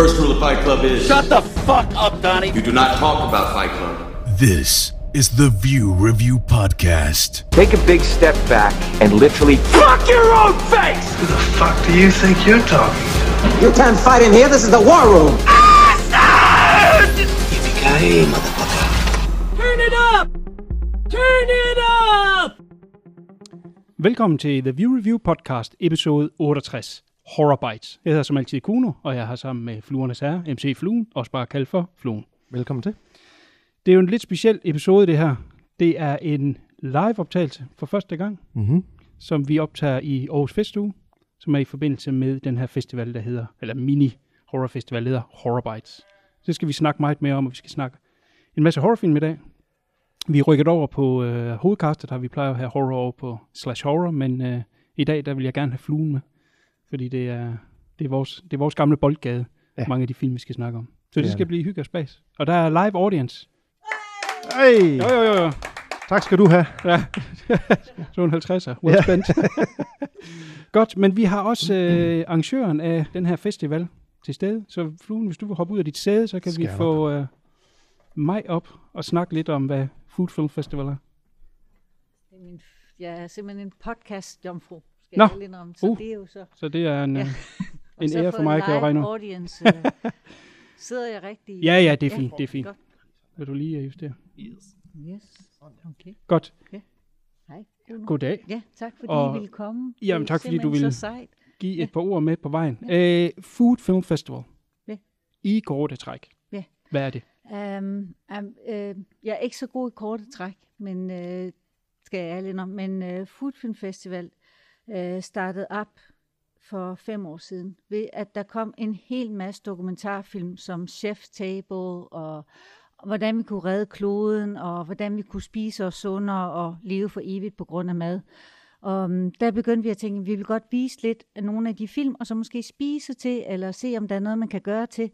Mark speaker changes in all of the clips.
Speaker 1: First rule of Fight Club is
Speaker 2: Shut the fuck up, Donnie.
Speaker 1: you do not talk about Fight Club.
Speaker 3: This is the View Review Podcast.
Speaker 4: Take a big step back and literally
Speaker 2: Fuck your own face!
Speaker 5: Who the fuck do you think you're talking to?
Speaker 6: You can't fight in here. This is the war room.
Speaker 5: Yippee-ki-yay, motherfucker.
Speaker 2: Turn it up! Turn it up!
Speaker 7: Velkommen til The View Review Podcast, episode 68, Horror Bites. Jeg hedder som altid Kuno, og jeg har sammen med Fluernes Herre, MC Fluen, også bare kaldt for Fluen.
Speaker 8: Velkommen til.
Speaker 7: Det er jo en lidt speciel episode, det her. Det er en live-optagelse for første gang,
Speaker 8: Mm-hmm.
Speaker 7: som vi optager i Aarhus Festuge, som er i forbindelse med den her festival, der hedder, eller mini-horror-festival, der hedder Horror Bites. Det skal vi snakke meget mere om, og vi skal snakke en masse horrorfilm i dag. Vi er rykket over på øh, hovedcastet, har vi plejer at have horror over på slash horror, men øh, i dag, der vil jeg gerne have fluen med, fordi det er, det er, vores, det er vores gamle boldgade, ja. Mange af de film, vi skal snakke om. Så det,
Speaker 8: Det
Speaker 7: skal
Speaker 8: det.
Speaker 7: blive hygge og spas. Og der er live audience.
Speaker 8: Hey,
Speaker 7: Jo, jo, jo, jo.
Speaker 8: tak skal du have.
Speaker 7: Ja, så en 50'er. Well
Speaker 8: Ja.
Speaker 7: spent. Godt, men vi har også øh, arrangøren af den her festival til stede. Så Fluen, hvis du vil hoppe ud af dit sæde, så kan
Speaker 8: Skal
Speaker 7: vi få øh, mig op og snakke lidt om, hvad Food Film Festival er.
Speaker 9: Det er min, jeg er simpelthen en podcast jomfru,
Speaker 7: Nå.
Speaker 9: indrømme. Så
Speaker 7: Uh.
Speaker 9: det er jo så.
Speaker 7: Så det er en,
Speaker 9: Ja.
Speaker 7: ja.
Speaker 9: Og
Speaker 7: en ære
Speaker 9: for
Speaker 7: mig, kan jeg regne ud.
Speaker 9: audience. øh, sidder jeg rigtig?
Speaker 7: Ja, ja, det er fint, det er fint.
Speaker 9: Godt.
Speaker 7: Vil du lige øh, justere?
Speaker 9: Yes. Okay.
Speaker 7: Godt.
Speaker 9: Hej. Godnår.
Speaker 7: Goddag.
Speaker 9: Ja, tak fordi
Speaker 7: Og-
Speaker 9: I ville komme.
Speaker 7: Jamen, tak, fordi du ville.
Speaker 9: så sejt.
Speaker 7: Giv
Speaker 9: Ja.
Speaker 7: et par ord med på vejen. Øh, Food Film Festival.
Speaker 9: Ja.
Speaker 7: I korte træk.
Speaker 9: Ja.
Speaker 7: Hvad er det?
Speaker 9: Um, um, øh, jeg er ikke så god i korte træk, men øh, skal jeg ærligt indrømme. Men øh, Food Film Festival øh, startede op for fem år siden, ved at der kom en hel masse dokumentarfilm som Chef Table og og hvordan vi kunne redde kloden, og hvordan vi kunne spise os sundere og leve for evigt på grund af mad. Og mm, der begyndte vi at tænke, at vi vil godt vise lidt af nogle af de film, og så måske spise til, eller se, om der er noget, man kan gøre til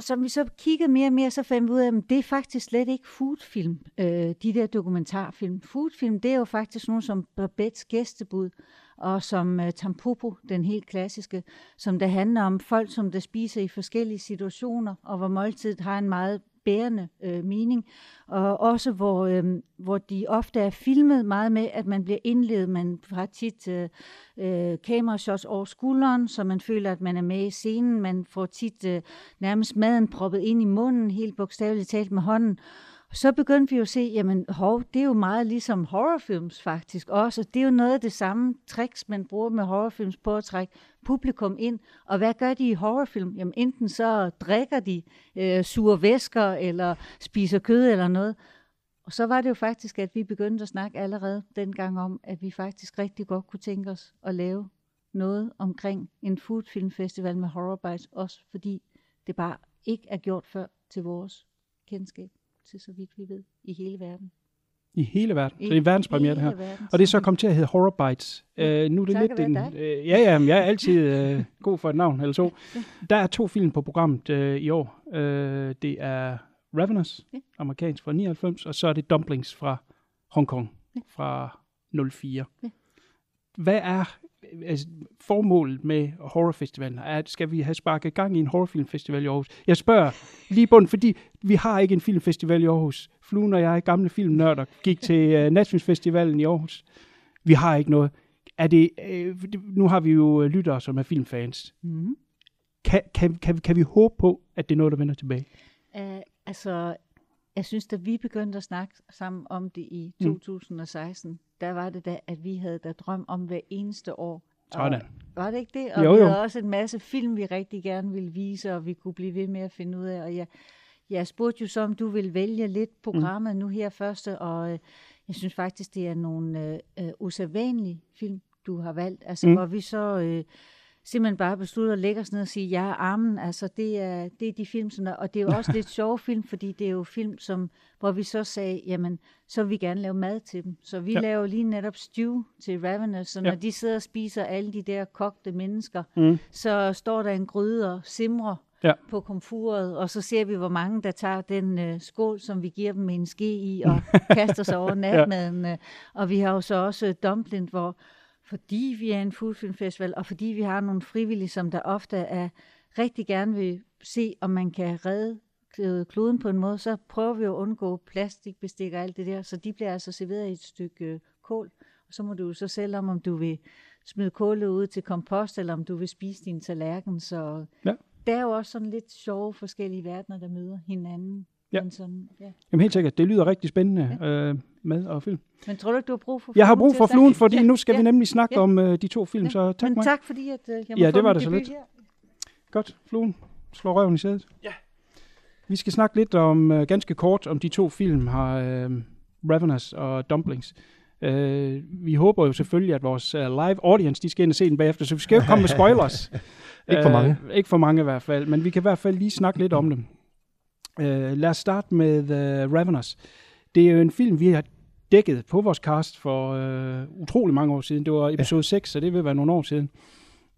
Speaker 9: som vi så kiggede mere og mere, så fandt vi ud af, at det er faktisk slet ikke foodfilm, øh, de der dokumentarfilm. Foodfilm, det er jo faktisk nogen som Babettes gæstebud, og som øh, Tampopo, den helt klassiske, som der handler om folk, som der spiser i forskellige situationer, og hvor måltidet har en meget bærende øh, mening, og også hvor, øh, hvor de ofte er filmet meget med, at man bliver indledet, man har tit øh, øh, kamerashots over skulderen, så man føler, at man er med i scenen, man får tit øh, nærmest maden proppet ind i munden, helt bogstaveligt talt med hånden, så begyndte vi jo at se, jamen hov, det er jo meget ligesom horrorfilms faktisk også. Det er jo noget af det samme tricks, man bruger med horrorfilms på at trække publikum ind. Og hvad gør de i horrorfilm? Jamen enten så drikker de øh, sure væsker, eller spiser kød eller noget. Og så var det jo faktisk, at vi begyndte at snakke allerede dengang om, at vi faktisk rigtig godt kunne tænke os at lave noget omkring en food film festival med horror bites, også fordi det bare ikke er gjort før til vores kendskab til så vidt vi ved, i hele verden.
Speaker 7: I hele verden.
Speaker 9: I
Speaker 7: Så det er verdenspremiere det her.
Speaker 9: verden,
Speaker 7: Og det er så kommet til at hedde Horror Bites. Øh, nu er det
Speaker 9: Takket
Speaker 7: lidt en... Øh, ja, ja, men jeg er altid øh, god for et navn eller to. Der er to film på programmet øh, i år. Øh, det er Ravenous,
Speaker 9: Ja.
Speaker 7: amerikansk fra 99, og så er det Dumplings fra Hongkong fra 04.
Speaker 9: Ja.
Speaker 7: Hvad er altså, formålet med horrorfestivalen? Er, skal vi have sparket gang i en horrorfilmfestival i Aarhus? Jeg spørger lige bunden, fordi vi har ikke en filmfestival i Aarhus. Fluen og jeg, gamle filmnørder, gik til uh, Natsfilmsfestivalen i Aarhus. Vi har ikke noget. Er det, øh, nu har vi jo øh, lyttere, som er filmfans.
Speaker 9: Mm-hmm.
Speaker 7: Kan, kan, kan, kan vi håbe på, at det er noget, der vender tilbage?
Speaker 9: Uh, altså, jeg synes, da vi begyndte at snakke sammen om det i
Speaker 7: Mm.
Speaker 9: 2016, der var det da, at vi havde da drøm om hver eneste år.
Speaker 7: Sådan.
Speaker 9: Og, var det ikke det? Og
Speaker 7: Jo,
Speaker 9: vi
Speaker 7: jo.
Speaker 9: havde også en masse film, vi rigtig gerne ville vise, og vi kunne blive ved med at finde ud af. Og jeg, jeg spurgte jo så, om du vil vælge lidt programmet mm. nu her første, og øh, jeg synes faktisk, det er nogle øh, øh, usædvanlige film, du har valgt. Altså,
Speaker 7: Mm.
Speaker 9: mm. hvor vi så... Øh, simpelthen bare beslutter at lægge os ned og sige, ja, armen, altså det er, det er de film, som der, og det er jo også lidt sjove film, fordi det er jo film, som, hvor vi så sagde, jamen, så vil vi gerne lave mad til dem. Så vi
Speaker 7: Ja.
Speaker 9: laver lige netop stew til Ravenous, så når
Speaker 7: Ja.
Speaker 9: de sidder og spiser alle de der kogte mennesker,
Speaker 7: Mm.
Speaker 9: så står der en gryde og simrer
Speaker 7: Ja.
Speaker 9: på komfuret, og så ser vi, hvor mange, der tager den øh, skål, som vi giver dem en ske i, og kaster sig over natmaden. ja. Og vi har jo så også øh, dumpling, hvor fordi vi er en foodfilmfestival, og fordi vi har nogle frivillige, som der ofte er rigtig gerne vil se, om man kan redde øh, kloden på en måde, så prøver vi at undgå plastikbestik og alt det der, så de bliver altså serveret i et stykke øh, kål. Og så må du så selv om, om du vil smide kålet ud til kompost, eller om du vil spise din tallerken. Så
Speaker 7: Ja.
Speaker 9: der er jo også sådan lidt sjove forskellige verdener, der møder hinanden.
Speaker 7: Ja.
Speaker 9: Men, sådan, ja.
Speaker 7: Jamen helt sikkert, det lyder rigtig spændende øh, med og film.
Speaker 9: Men tror du ikke, du har brug for
Speaker 7: Jeg har brug for fluen, fordi
Speaker 9: Ja,
Speaker 7: nu skal
Speaker 9: ja,
Speaker 7: vi nemlig snakke
Speaker 9: ja.
Speaker 7: om øh, de to film,
Speaker 9: Ja.
Speaker 7: så tak
Speaker 9: Men
Speaker 7: mig.
Speaker 9: tak, fordi at, øh, jeg må
Speaker 7: Ja, det var da så lidt.
Speaker 9: her.
Speaker 7: Godt, fluen. Slå røven i sædet. Ja. Vi skal snakke lidt om, øh, ganske kort, om de to film har øh, Ravenous og Dumplings. Øh, vi håber jo selvfølgelig, at vores øh, live audience, de skal ind og se den bagefter, så vi skal jo ikke komme med spoilers.
Speaker 8: Ikke for mange.
Speaker 7: Øh, ikke for mange i hvert fald, men vi kan i hvert fald lige snakke lidt om dem. Øh, lad os starte med øh, Ravenous. Det er jo en film, vi har dækket på vores cast for øh, utrolig mange år siden. Det var episode ja. 6, så det vil være nogle år siden.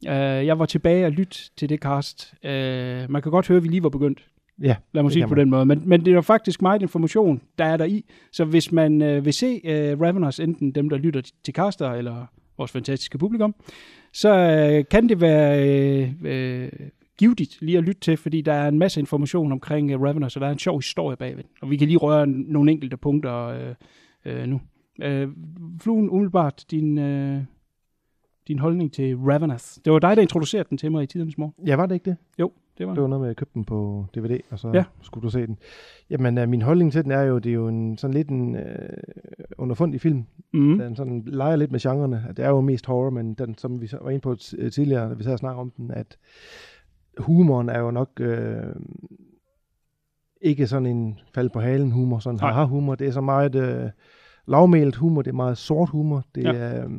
Speaker 7: Øh, jeg var tilbage og lytte til det cast. Øh, man kan godt høre, at vi lige var begyndt.
Speaker 8: Ja,
Speaker 7: Lad mig sige på den måde. Men, men det er faktisk meget information, der er der i. Så hvis man øh, vil se øh, Ravenous, enten dem, der lytter til caster, eller vores fantastiske publikum, så øh, kan det være øh, øh, givetigt lige at lytte til, fordi der er en masse information omkring øh, Ravenous, og der er en sjov historie bagved. Og vi kan lige røre nogle enkelte punkter øh, øh, nu. Øh, fluen, umiddelbart, din, øh, din holdning til Ravenous. Det var dig, der introducerede den til mig i tidernes morgen.
Speaker 8: Ja, var det ikke det?
Speaker 7: Jo, det var
Speaker 8: Det var noget med, at jeg købte den på DVD, og så
Speaker 7: Ja.
Speaker 8: skulle du se den. Jamen, uh, min holdning til den er jo, det er jo en, sådan lidt en uh, underfundig film.
Speaker 7: mm.
Speaker 8: Den sådan leger lidt med genrerne. Det er jo mest horror, men den, som vi så var inde på øh, tidligere, da vi sad og snakkede om den, at humoren er jo nok øh, ikke sådan en fald på halen humor, sådan haha humor. Det er så meget øh, lavmælet humor, det er meget sort humor. Det
Speaker 7: Ja.
Speaker 8: er, øh,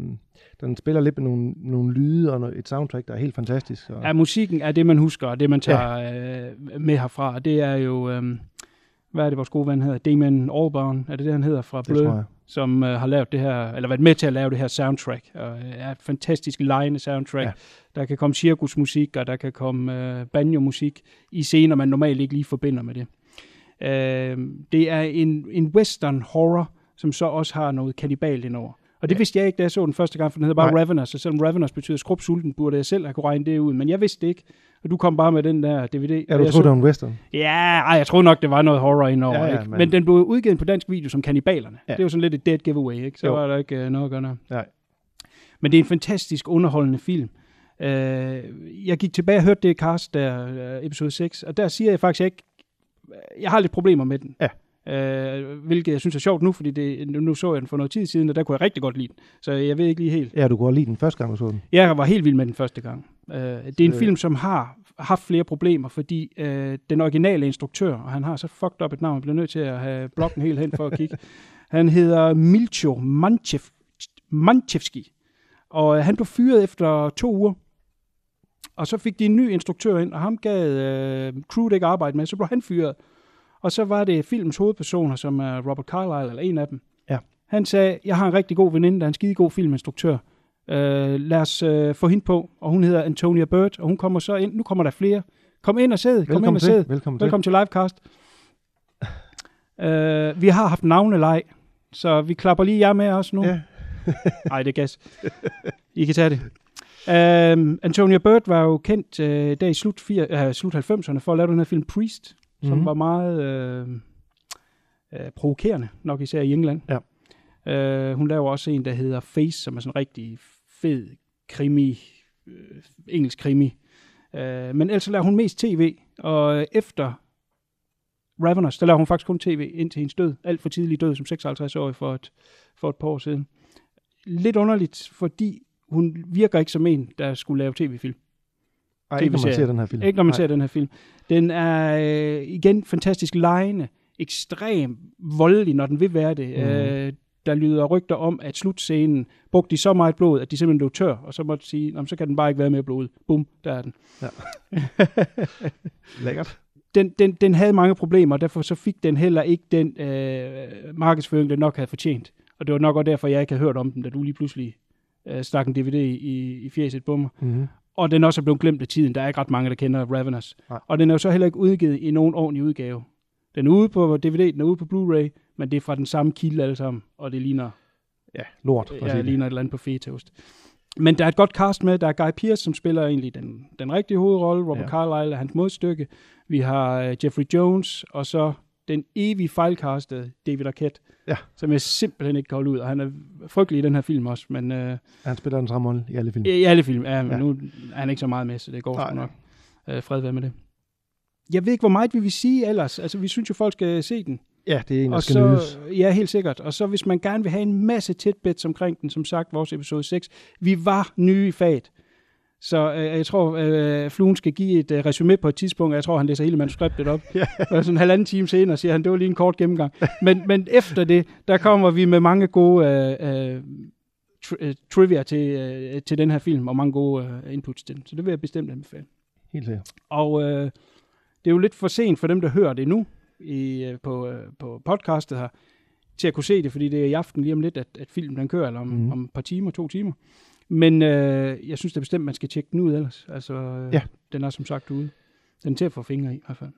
Speaker 8: den spiller lidt med nogle, nogle lyde og et soundtrack, der er helt fantastisk. Og,
Speaker 7: Ja, musikken er det, man husker, og det, man tager ja. øh, med herfra. Det er jo, øh, hvad er det, vores gode ven hedder? Damon Albarn, er det det, han hedder fra
Speaker 8: det
Speaker 7: Blø,
Speaker 8: tror jeg.
Speaker 7: Som øh, har lavet det her, eller været med til at lave det her soundtrack. Og øh, er et fantastisk lejende soundtrack. Ja. Der kan komme cirkusmusik, og der kan komme øh, banjo-musik i scener, man normalt ikke lige forbinder med det. Øh, det er en, en western horror, som så også har noget kannibal indover. Og det ja. vidste jeg ikke, da jeg så den første gang, for den hedder bare
Speaker 8: Nej.
Speaker 7: Ravenous, og selvom Ravenous betyder skrubsulten, burde jeg selv have kunne regne det ud, men jeg vidste det ikke. Og du kom bare med den der DVD.
Speaker 8: Ja, du troede,
Speaker 7: så-
Speaker 8: det var en western?
Speaker 7: Ja, ej, jeg tror nok, det var noget horror indover.
Speaker 8: Ja, ja,
Speaker 7: ikke? Men...
Speaker 8: men-
Speaker 7: den blev udgivet på dansk video som Kannibalerne. Ja.
Speaker 8: Ja.
Speaker 7: Det er jo sådan lidt et dead giveaway, ikke? Så
Speaker 8: Jo.
Speaker 7: var der ikke uh, noget at gøre der.
Speaker 8: Nej.
Speaker 7: Men det er en fantastisk underholdende film. Uh, jeg gik tilbage og hørte det cast der, uh, episode 6, og der siger jeg faktisk, ikke, jeg har lidt problemer med den.
Speaker 8: Ja.
Speaker 7: Uh, hvilket jeg synes er sjovt nu, fordi det, nu, så jeg den for noget tid siden, og der kunne jeg rigtig godt lide den. Så jeg ved ikke lige helt.
Speaker 8: Ja, du kunne lide den første gang, du så den.
Speaker 7: Jeg var helt vild med den første gang. Uh, det er en film, som har haft flere problemer, fordi uh, den originale instruktør, og han har så fucked up et navn, jeg bliver nødt til at have blokken helt hen for at kigge. Han hedder Milcho Manchev, Manchevski, og uh, han blev fyret efter to uger. Og så fik de en ny instruktør ind, og ham gav uh, crewet ikke arbejde med, så blev han fyret. Og så var det filmens hovedpersoner, som er Robert Carlyle, eller en af dem.
Speaker 8: Ja.
Speaker 7: Han sagde, jeg har en rigtig god veninde, der er en skide god filminstruktør. Øh, lad os øh, få hende på, og hun hedder Antonia Bird, og hun kommer så ind. Nu kommer der flere. Kom ind og sæd. Kom ind
Speaker 8: Velkommen
Speaker 7: og
Speaker 8: til.
Speaker 7: sæd.
Speaker 8: Velkommen,
Speaker 7: Velkommen til livecast. øh, vi har haft navneleg, så vi klapper lige jer med os nu.
Speaker 8: Ja.
Speaker 7: Nej, det er gas. I kan tage det. Um, Antonia Bird var jo kendt uh, der i slut, fire, uh, slut 90'erne for at lave den her film Priest, som
Speaker 8: Mhm.
Speaker 7: var meget uh, uh, provokerende, nok især i England.
Speaker 8: Ja.
Speaker 7: Uh, hun laver også en, der hedder Face, som er sådan en rigtig fed krimi, uh, engelsk krimi. Uh, men ellers laver hun mest tv, og efter Ravenous, der laver hun faktisk kun tv indtil hendes død. Alt for tidlig død som 56-årig for et, for et par år siden. Lidt underligt, fordi hun virker ikke som en, der skulle lave tv-film.
Speaker 8: Ej, ikke når man ser den her film.
Speaker 7: Ikke når man
Speaker 8: Nej.
Speaker 7: ser den her film. Den er øh, igen fantastisk lejende, ekstrem voldelig, når den vil være det. Mm. Øh, der lyder rygter om, at slutscenen brugte de så meget blod, at de simpelthen blev tør, og så måtte de sige, "Nå, men så kan den bare ikke være mere blod. Bum, der er den.
Speaker 8: Lækkert.
Speaker 7: Den, den, den havde mange problemer, og derfor så fik den heller ikke den øh, markedsføring, den nok havde fortjent. Og det var nok også derfor, jeg ikke havde hørt om den, da du lige pludselig øh, stak en DVD i, i fjeset på mig.
Speaker 8: Mm-hmm.
Speaker 7: Og den også er blevet glemt af tiden. Der er ikke ret mange, der kender Ravenous.
Speaker 8: Nej.
Speaker 7: Og den er jo så heller ikke udgivet i nogen ordentlig udgave. Den er ude på DVD, den er ude på Blu-ray, men det er fra den samme kilde alle sammen, og det ligner,
Speaker 8: Ja, lort.
Speaker 7: ja,
Speaker 8: det.
Speaker 7: ligner et eller andet på fetaost. Men der er et godt cast med. Der er Guy Pearce, som spiller egentlig den, den rigtige hovedrolle. Robert
Speaker 8: Ja.
Speaker 7: Carlyle er hans modstykke. Vi har øh, Jeffrey Jones, og så den evige fejlcastede David Arquette,
Speaker 8: Ja.
Speaker 7: som jeg simpelthen ikke kan holde ud. Og han er frygtelig i den her film også, men øh,
Speaker 8: Han spiller den samme rolle i alle film.
Speaker 7: i alle film. Ja, men
Speaker 8: Ja.
Speaker 7: nu er han ikke så meget med, så det går sgu nok. Øh, fred være med det. Jeg ved ikke, hvor meget vi vil sige ellers. Altså, vi synes jo, folk skal se den.
Speaker 8: Ja, det er en, der
Speaker 7: Og
Speaker 8: skal
Speaker 7: så,
Speaker 8: nydes.
Speaker 7: ja, helt sikkert. Og så hvis man gerne vil have en masse tidbits omkring den, som sagt, vores episode 6. Vi var nye i faget. Så øh, jeg tror, øh, Fluen skal give et øh, resume på et tidspunkt, og jeg tror, han læser hele manuskriptet op.
Speaker 8: Ja.
Speaker 7: Og sådan en halvanden time senere siger han, det var lige en kort gennemgang. Men, men efter det, der kommer vi med mange gode øh, øh, tri- øh, trivia til, øh, til den her film, og mange gode øh, inputs til den. Så det vil jeg bestemt anbefale.
Speaker 8: Helt sikkert.
Speaker 7: Og øh, det er jo lidt for sent for dem, der hører det nu i, øh, på, øh, på podcastet her, til at kunne se det, fordi det er i aften lige om lidt, at, at filmen den kører, eller om, mm. om et par timer, to timer. Men øh, jeg synes da bestemt, man skal tjekke den ud ellers. Altså, øh,
Speaker 8: Ja.
Speaker 7: den er som sagt ude. Den er til at få fingre i, i hvert fald.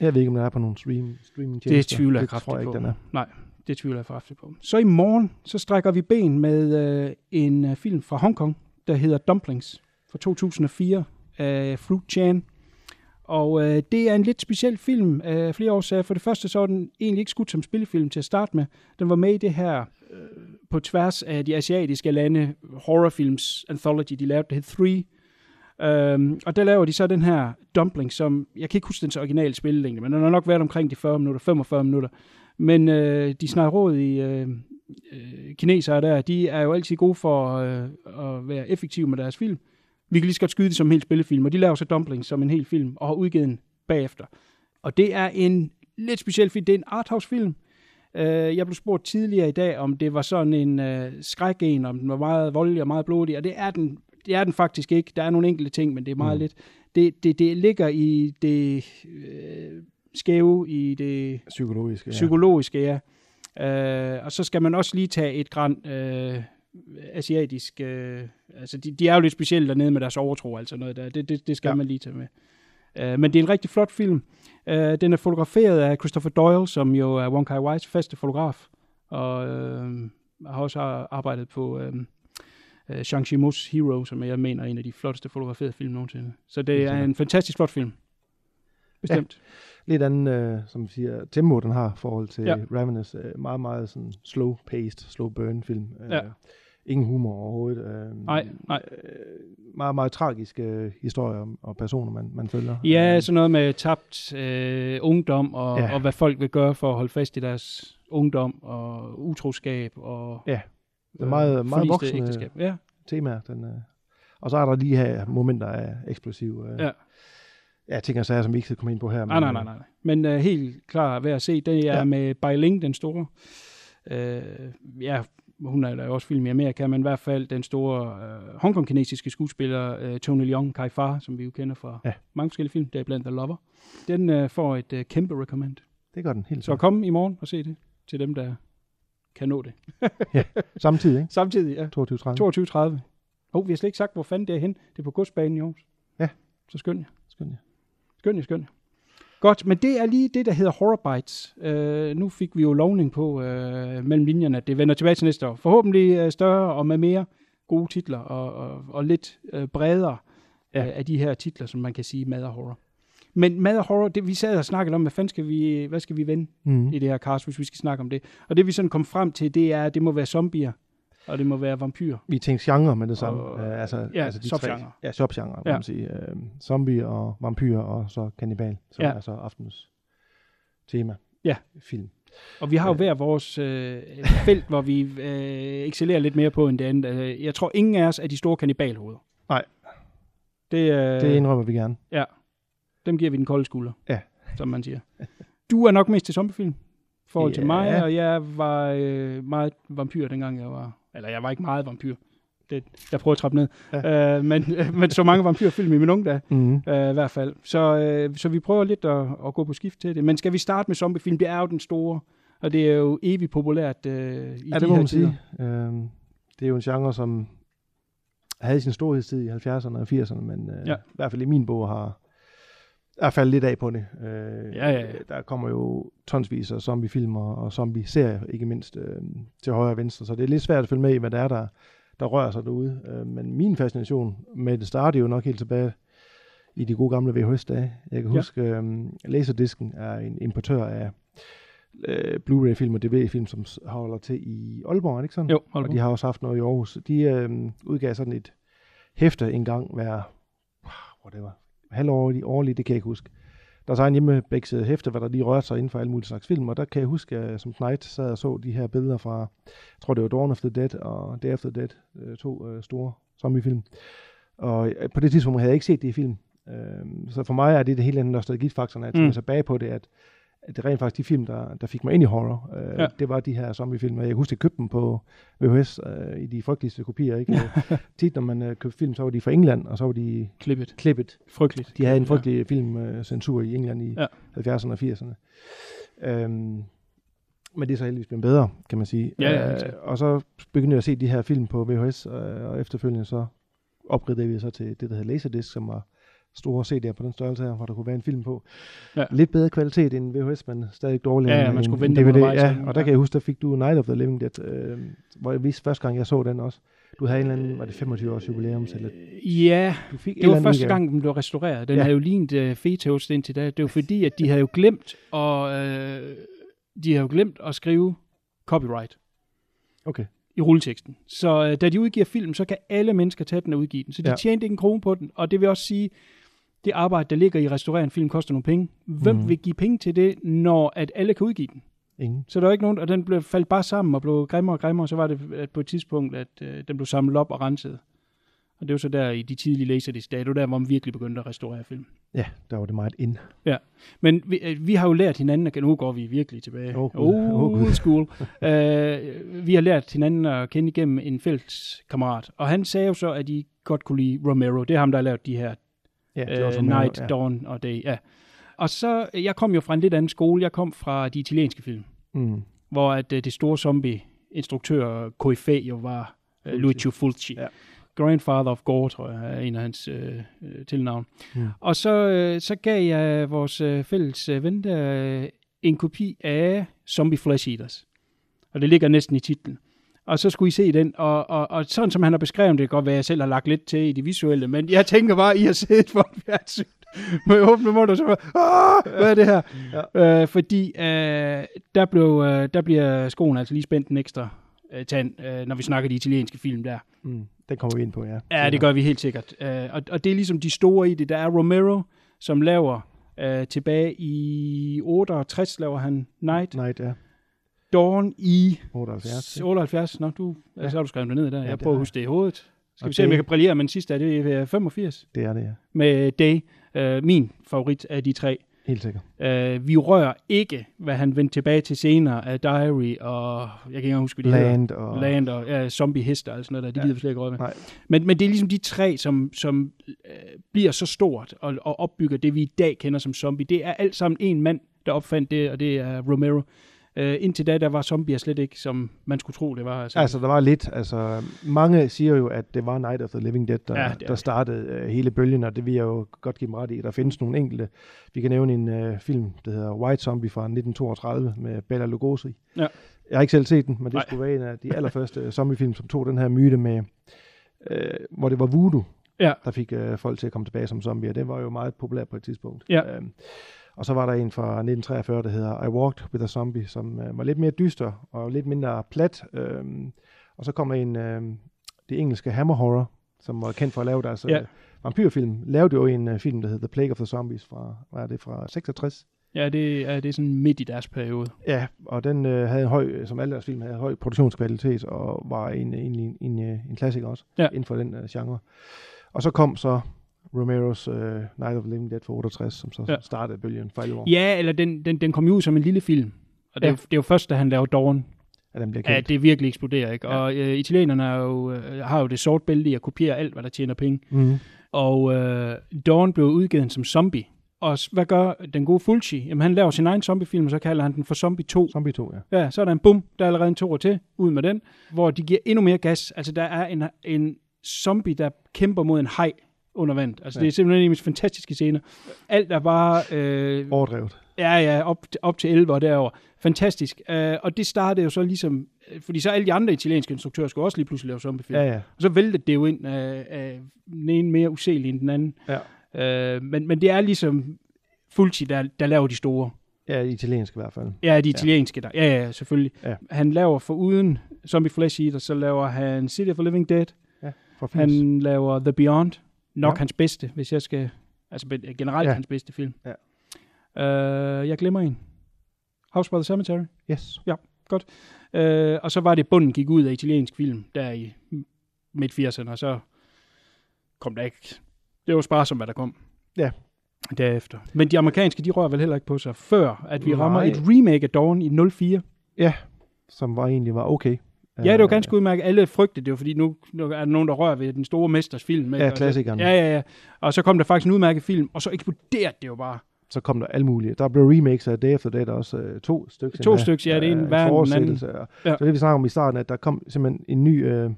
Speaker 8: Jeg ved ikke, om der er på nogle stream, streaming
Speaker 7: Det tvivler jeg
Speaker 8: det
Speaker 7: kraftigt
Speaker 8: jeg ikke,
Speaker 7: på.
Speaker 8: den er.
Speaker 7: Nej, det tvivler jeg kraftigt på. Så i morgen, så strækker vi ben med øh, en øh, film fra Hongkong, der hedder Dumplings fra 2004 af Fruit Chan. Og øh, det er en lidt speciel film af flere årsager. For det første så er den egentlig ikke skudt som spillefilm til at starte med. Den var med i det her øh, på tværs af de asiatiske lande horrorfilms anthology, de lavede, det hed Three. Øhm, og der laver de så den her dumpling, som, jeg kan ikke huske dens originale spillelængde, men den har nok været omkring de 40 minutter, 45 minutter. Men øh, de snakker råd i øh, øh, kinesere der, de er jo altid gode for øh, at være effektive med deres film. Vi kan lige så godt skyde det som en hel spillefilm, og de laver så dumpling som en hel film, og har udgivet den bagefter. Og det er en lidt speciel film. Det er en arthouse-film. Øh, jeg blev spurgt tidligere i dag, om det var sådan en øh, skræk-en, om den var meget voldelig og meget blodig, og det er den, det er den faktisk ikke. Der er nogle enkelte ting, men det er meget mm. lidt. Det, det, det ligger i det øh, skæve, i det
Speaker 8: Psykologisk, ja.
Speaker 7: psykologiske, ja. Øh, og så skal man også lige tage et græn øh, asiatisk... Øh, altså, de, de er jo lidt specielle dernede med deres overtro og alt sådan noget der. Det, det, det skal
Speaker 8: Ja.
Speaker 7: ja. man lige tage med. Øh, men det er en rigtig flot film. Øh, den er fotograferet af Christopher Doyle, som jo er Wong Kar Wai's faste fotograf. Og øh, har også arbejdet på øh, øh, Shang Chi-Mo's Hero, som jeg mener er en af de flotteste fotograferede film nogensinde. Så det er en fantastisk flot film. Bestemt.
Speaker 8: Lidt anden, øh, som vi siger, tempo, den har i forhold til ja.
Speaker 7: Ja.
Speaker 8: Ravenous. Øh, meget, meget sådan slow-paced, slow-burn film. Øh,
Speaker 7: Ja.
Speaker 8: Ingen humor overhovedet. Øh,
Speaker 7: Nej, nej.
Speaker 8: Øh, meget, meget tragiske øh, historier og personer, man, man følger.
Speaker 7: Ja,
Speaker 8: Øh,
Speaker 7: sådan noget med tabt øh, ungdom, og,
Speaker 8: Ja.
Speaker 7: og hvad folk vil gøre for at holde fast i deres ungdom, og utroskab, og
Speaker 8: Ja, det er meget, meget
Speaker 7: forliste
Speaker 8: voksne
Speaker 7: ægteskab. Ja,
Speaker 8: temaer. Den, øh. Og så er der lige her momenter af eksplosiv... Øh,
Speaker 7: Ja.
Speaker 8: Ja, ting og sager, som vi ikke skal komme ind på her.
Speaker 7: nej, nej, nej, nej. Men uh, helt klar ved at se, det er
Speaker 8: Ja.
Speaker 7: med Bai Ling, den store. Uh, ja, hun er også film i Amerika, men i hvert fald den store uh, hongkong-kinesiske skuespiller uh, Tony Leung Kai Fa, som vi jo kender fra
Speaker 8: Ja.
Speaker 7: ja. mange forskellige film, deriblandt The Lover. Den uh, får et uh, kæmpe recommend.
Speaker 8: Det gør den helt
Speaker 7: Så kom i morgen og se det til dem, der kan nå det.
Speaker 8: Samtidig, ikke?
Speaker 7: Samtidig, ja.
Speaker 8: 22.30.
Speaker 7: 22.30. Oh, vi har slet ikke sagt, hvor fanden det er hen. Det er på godsbanen i Aarhus.
Speaker 8: Ja.
Speaker 7: Så skynd jer.
Speaker 8: Skøn, ja.
Speaker 7: Skynd jer, skynd jer. Godt, men det er lige det, der hedder Horror Bites. Uh, nu fik vi jo lovning på uh, mellem linjerne, at det vender tilbage til næste år. Forhåbentlig uh, større og med mere gode titler, og, og, og lidt uh, bredere
Speaker 8: Ja.
Speaker 7: uh, af de her titler, som man kan sige mad og horror. Men mad og horror, det, vi sad og snakkede om, hvad fanden skal vi, hvad skal vi vende
Speaker 8: Mm.
Speaker 7: i det her cast, hvis vi skal snakke om det. Og det vi sådan kom frem til, det er, at det må være zombier, og det må være vampyr.
Speaker 8: Vi tænkte genre med det samme.
Speaker 7: Og-
Speaker 8: øh, altså,
Speaker 7: ja,
Speaker 8: altså de
Speaker 7: subgenre.
Speaker 8: Tre, ja, subgenre, kan
Speaker 7: Ja.
Speaker 8: man sige. Øh, zombie og vampyr og så kannibal, som
Speaker 7: Ja.
Speaker 8: er så aftens tema.
Speaker 7: Ja.
Speaker 8: Film.
Speaker 7: Og vi har jo
Speaker 8: Ja.
Speaker 7: hver vores øh, felt, hvor vi øh, excellerer lidt mere på end det andet. Øh, Jeg tror, ingen af os er de store kannibalhoveder.
Speaker 8: Nej.
Speaker 7: Det, øh,
Speaker 8: Det indrømmer vi gerne.
Speaker 7: Ja. Dem giver vi den kolde skulder,
Speaker 8: Ja.
Speaker 7: som man siger. Du er nok mest til zombiefilm, i forhold til
Speaker 8: Ja.
Speaker 7: mig, og jeg var øh, meget vampyr, dengang jeg var... Eller jeg var ikke meget vampyr. Det, jeg prøver at trappe ned. Ja. Øh, men, men så mange vampyrfilm i min unge dage.
Speaker 8: Mm.
Speaker 7: Øh, i hvert fald. Så, øh, så vi prøver lidt at, at gå på skift til det. Men skal vi starte med zombiefilm? Det er jo den store, og det er jo evigt populært øh, i
Speaker 8: Ja,
Speaker 7: de
Speaker 8: det må
Speaker 7: her
Speaker 8: man
Speaker 7: tider.
Speaker 8: sige. Øhm, det er jo en genre, som havde sin storhedstid i 70'erne og 80'erne, men øh,
Speaker 7: Ja.
Speaker 8: i hvert fald i min bog har er faldet lidt af på det. Øh,
Speaker 7: Ja, ja, ja.
Speaker 8: Der kommer jo tonsvis af zombiefilmer og zombie-serier, ikke mindst øh, til højre og venstre, så det er lidt svært at følge med i, hvad der er, der, der rører sig derude. Øh, men min fascination med det startede jo nok helt tilbage i de gode gamle VHS-dage. Jeg kan
Speaker 7: Ja.
Speaker 8: huske, øh, Laserdisken er en importør af øh, Blu-ray-film og DVD-film, som holder til i Aalborg, ikke sådan?
Speaker 7: Jo, hold
Speaker 8: og de har også haft noget i Aarhus. De øh, udgav sådan et hæfte en gang hver, whatever, halvårligt, årligt, det kan jeg ikke huske. Der er så en hjemmebækset hæfte, hvor der lige rørte sig inden for alle mulige slags film, og der kan jeg huske, at som Knight sad og så de her billeder fra, jeg tror det var Dawn of the Dead og Day of the Dead, øh, to øh, store zombiefilm. Og øh, på det tidspunkt havde jeg ikke set de film. Øh, så for mig er det det hele nostalgifaktoren, at jeg
Speaker 7: Mm.
Speaker 8: tilbage på det, at, at det rent faktisk de film, der, der fik mig ind i horror. Øh,
Speaker 7: Ja.
Speaker 8: ja. Det var de her zombiefilm, og jeg kan huske, at jeg købte dem på VHS øh, i de frygteligste kopier. Ikke? Øh, Tit, når man øh, købte film, så var de fra England, og så var de
Speaker 7: Klippet.
Speaker 8: klippet.
Speaker 7: Frygteligt.
Speaker 8: De havde en frygtelig filmcensur i England i
Speaker 7: Ja.
Speaker 8: ja. 70'erne og 80'erne. Øhm, men det er så heldigvis blevet bedre, kan man sige.
Speaker 7: Ja, ja, sikkert.
Speaker 8: og så begyndte jeg at se de her film på VHS, øh, og efterfølgende så opgraderede vi så til det, der hedder Laserdisc, som var store CD'er på den størrelse her, hvor der kunne være en film på.
Speaker 7: Ja.
Speaker 8: Lidt bedre kvalitet end VHS, men stadig dårligere
Speaker 7: Ja, ja, man skulle vente
Speaker 8: DVD. Ja,
Speaker 7: sådan,
Speaker 8: og der
Speaker 7: ja.
Speaker 8: kan jeg huske, der fik du Night of the Living Dead, øh, hvor jeg vidste første gang, jeg så den også. Du havde en eller anden, var det 25 års jubilæum, eller
Speaker 7: Ja,
Speaker 8: du fik
Speaker 7: det var første
Speaker 8: udgave.
Speaker 7: gang, den blev restaureret. Den
Speaker 8: Ja.
Speaker 7: havde jo lignet uh, fetoast indtil da. Det var fordi, at de havde jo glemt og øh, de havde jo glemt at skrive copyright
Speaker 8: Okay.
Speaker 7: i rulleteksten. Så øh, da de udgiver film, så kan alle mennesker tage den og udgive den. Så de ja.
Speaker 8: Ja.
Speaker 7: tjente ikke en krone på den. Og det vil også sige, det arbejde, der ligger i at restaurere en film, koster nogle penge. Hvem mm. Vil give penge til det, når at alle kan udgive den?
Speaker 8: Ingen.
Speaker 7: Så der var ikke nogen, og den blev faldt bare sammen og blev grimmere og grimmere, og så var det at på et tidspunkt, at øh, den blev samlet op og renset. Og det var så der i de tidlige laserdisc dage, det var der, hvor man virkelig begyndte at restaurere film.
Speaker 8: Ja, der var det meget ind.
Speaker 7: Men vi, øh, vi har jo lært hinanden, at nu går vi virkelig tilbage.
Speaker 8: Gud. Åh,
Speaker 7: Old
Speaker 8: Gud.
Speaker 7: school. uh, vi har lært hinanden at kende igennem en fælles kammerat. Og han sagde jo så, at I godt kunne lide Romero. Det er ham, der har lavet de her
Speaker 8: Ja, det var
Speaker 7: uh,
Speaker 8: så
Speaker 7: Night,
Speaker 8: ja.
Speaker 7: Dawn og Day. Ja. Og så, jeg kom jo fra en lidt anden skole. Jeg kom fra de italienske film,
Speaker 8: Mm.
Speaker 7: hvor at uh, det store zombie-instruktør Koife jo var uh,
Speaker 8: Fulci.
Speaker 7: Lucio Fulci.
Speaker 8: Ja.
Speaker 7: Grandfather of Gore, tror jeg, er en af hans øh, øh, tilnavn.
Speaker 8: Mm.
Speaker 7: Og så, øh, så gav jeg vores øh, fælles øh, ven der, øh, en kopi af Zombie Flesh Eaters. Og det ligger næsten i titlen. Og så skulle I se den, og, og, og sådan som han har beskrevet det, kan godt være, at jeg selv har lagt lidt til i det visuelle, men jeg tænker bare, at I har siddet for en fjernsyn med åbne mund, og så bare, "Ah, hvad er det her? Ja. Øh, fordi øh, der, blev, øh, der bliver skoen altså lige spændt en ekstra øh, tand, øh, når vi snakker de italienske film der.
Speaker 8: Mm. Den kommer vi ind på, ja.
Speaker 7: Ja, det gør vi helt sikkert. Uh, og, og det er ligesom de store i det. Der er Romero, som laver uh, tilbage i 68, laver han Night.
Speaker 8: Night, ja.
Speaker 7: Dawn i
Speaker 8: 78.
Speaker 7: 78. Nå, du, ja.
Speaker 8: Ja.
Speaker 7: så har du skrevet det ned der.
Speaker 8: Ja,
Speaker 7: Jeg
Speaker 8: det
Speaker 7: prøver at huske det i hovedet. Skal
Speaker 8: Og
Speaker 7: vi se, om
Speaker 8: det-
Speaker 7: jeg kan brillere med den sidste. Er det øh, 85
Speaker 8: Det er det, ja.
Speaker 7: med Day. Uh, min favorit af de tre.
Speaker 8: Helt sikkert.
Speaker 7: Uh, vi rører ikke, hvad han vendte tilbage til senere af Diary og jeg kan ikke engang huske, hvad de hedder.
Speaker 8: Land og...
Speaker 7: Land og ja, zombie hester og sådan noget der. De
Speaker 8: Ja.
Speaker 7: gider vi slet ikke røre med.
Speaker 8: Nej.
Speaker 7: Men, men det er ligesom de tre, som, som øh, bliver så stort og, og opbygger det, vi i dag kender som zombie. Det er alt sammen en mand, der opfandt det, og det er Romero. Øh, indtil da, der var zombier slet ikke, som man skulle tro, det var. Altså,
Speaker 8: Altså, der var lidt, altså, mange siger jo, at det var Night of the Living Dead, der,
Speaker 7: Ja, er
Speaker 8: der startede uh, hele bølgen, og det vil jeg jo godt give dem ret i. Der findes nogle enkelte. Vi kan nævne en uh, film, der hedder White Zombie fra 1932 med Bela Lugosi.
Speaker 7: Ja.
Speaker 8: Jeg har ikke selv set den, men det
Speaker 7: Nej.
Speaker 8: skulle være en af de allerførste zombiefilm, som tog den her myte med, uh, hvor det var voodoo,
Speaker 7: Ja.
Speaker 8: der fik uh, folk til at komme tilbage som zombier. Det var jo meget populært på et tidspunkt.
Speaker 7: Ja.
Speaker 8: Um, og så var der en fra 1943, der hedder I Walked with a Zombie, som øh, var lidt mere dyster og lidt mindre plat. Øhm, og så kom der en, øh, det engelske Hammer Horror, som var kendt for at lave deres
Speaker 7: Ja.
Speaker 8: ja. vampyrfilm, lavede jo en øh, film, der hedder The Plague of the Zombies fra, hvad er det, fra 66.
Speaker 7: ja, det er, det er sådan midt i deres periode.
Speaker 8: Ja, og den øh, havde en høj, som alle deres film havde høj produktionskvalitet, og var en, en, en, en, øh, en klassiker også,
Speaker 7: Ja.
Speaker 8: inden for den øh, genre. Og så kom så Romeros øh, Night of the Living Dead for 68, som så
Speaker 7: Ja.
Speaker 8: ja. startede bølgen for alvor.
Speaker 7: Ja, eller den, den, den kom jo ud som en lille film. Og det, ja.
Speaker 8: Ja.
Speaker 7: er, det er jo først, da han laver Dawn,
Speaker 8: At den blev
Speaker 7: at
Speaker 8: kendt.
Speaker 7: det virkelig eksploderer. Ikke? Og øh, italienerne er jo, øh, har jo det sort bælte i at kopiere alt, hvad der tjener penge.
Speaker 8: Mm.
Speaker 7: Og øh, Dawn blev udgivet som zombie. Og hvad gør den gode Fulci? Jamen, han laver sin egen zombiefilm, og så kalder han den for Zombie 2.
Speaker 8: Zombie 2, ja.
Speaker 7: Ja, så er der en bum, der er allerede en toer til, ud med den, hvor de giver endnu mere gas. Altså, der er en, en zombie, der kæmper mod en haj under vandet. Altså,
Speaker 8: Ja.
Speaker 7: det er simpelthen en af de mest fantastiske scener. Alt er bare... Øh,
Speaker 8: Overdrevet.
Speaker 7: Ja, ja, op, op til 11 og derover. Fantastisk. Uh, og det startede jo så ligesom, øh, fordi så alle de andre italienske instruktører skulle også lige pludselig lave zombiefilm.
Speaker 8: Ja, ja.
Speaker 7: Og så væltede det jo ind af, af den ene mere uselig end den anden.
Speaker 8: Ja.
Speaker 7: Uh, men, men det er ligesom Fulci, der, der laver de store.
Speaker 8: Ja, italiensk i hvert fald.
Speaker 7: Ja, de italienske der. Ja, ja, selvfølgelig.
Speaker 8: Ja.
Speaker 7: Han laver for uden Zombie Flesh Eater, så laver han City of the Living Dead.
Speaker 8: Ja, 80.
Speaker 7: Han laver The Beyond. Nok
Speaker 8: Ja.
Speaker 7: hans bedste, hvis jeg skal... Altså generelt
Speaker 8: Ja.
Speaker 7: ja. hans bedste film.
Speaker 8: Ja.
Speaker 7: Uh, jeg glemmer en. House by the Cemetery.
Speaker 8: Yes.
Speaker 7: Øh, og så var det, bunden gik ud af italiensk film, der i midt 80'erne, og så kom der ikke. Det var sparsomt, hvad der kom.
Speaker 8: Ja.
Speaker 7: Derefter. Men de amerikanske, de rører vel heller ikke på sig, før at vi
Speaker 8: Nej.
Speaker 7: rammer et remake af Dawn i 04.
Speaker 8: Ja, som var egentlig var okay.
Speaker 7: Ja, det var
Speaker 8: Øh,
Speaker 7: ganske udmærket. Alle frygtede det, var, fordi nu, nu er der nogen, der rører ved den store mesters film. ikke?
Speaker 8: Ja,
Speaker 7: Og så-
Speaker 8: klassikeren.
Speaker 7: Ja, ja, ja. Og så kom der faktisk en udmærket film, og så eksploderede det jo bare.
Speaker 8: Så kom der alle mulige. Der blev remakes af Day After Day, der også øh, to stykker.
Speaker 7: To stykker, ja, det ene værre end den anden.
Speaker 8: Ja. Så det vi snakker om i starten, at der kom simpelthen en ny, øh,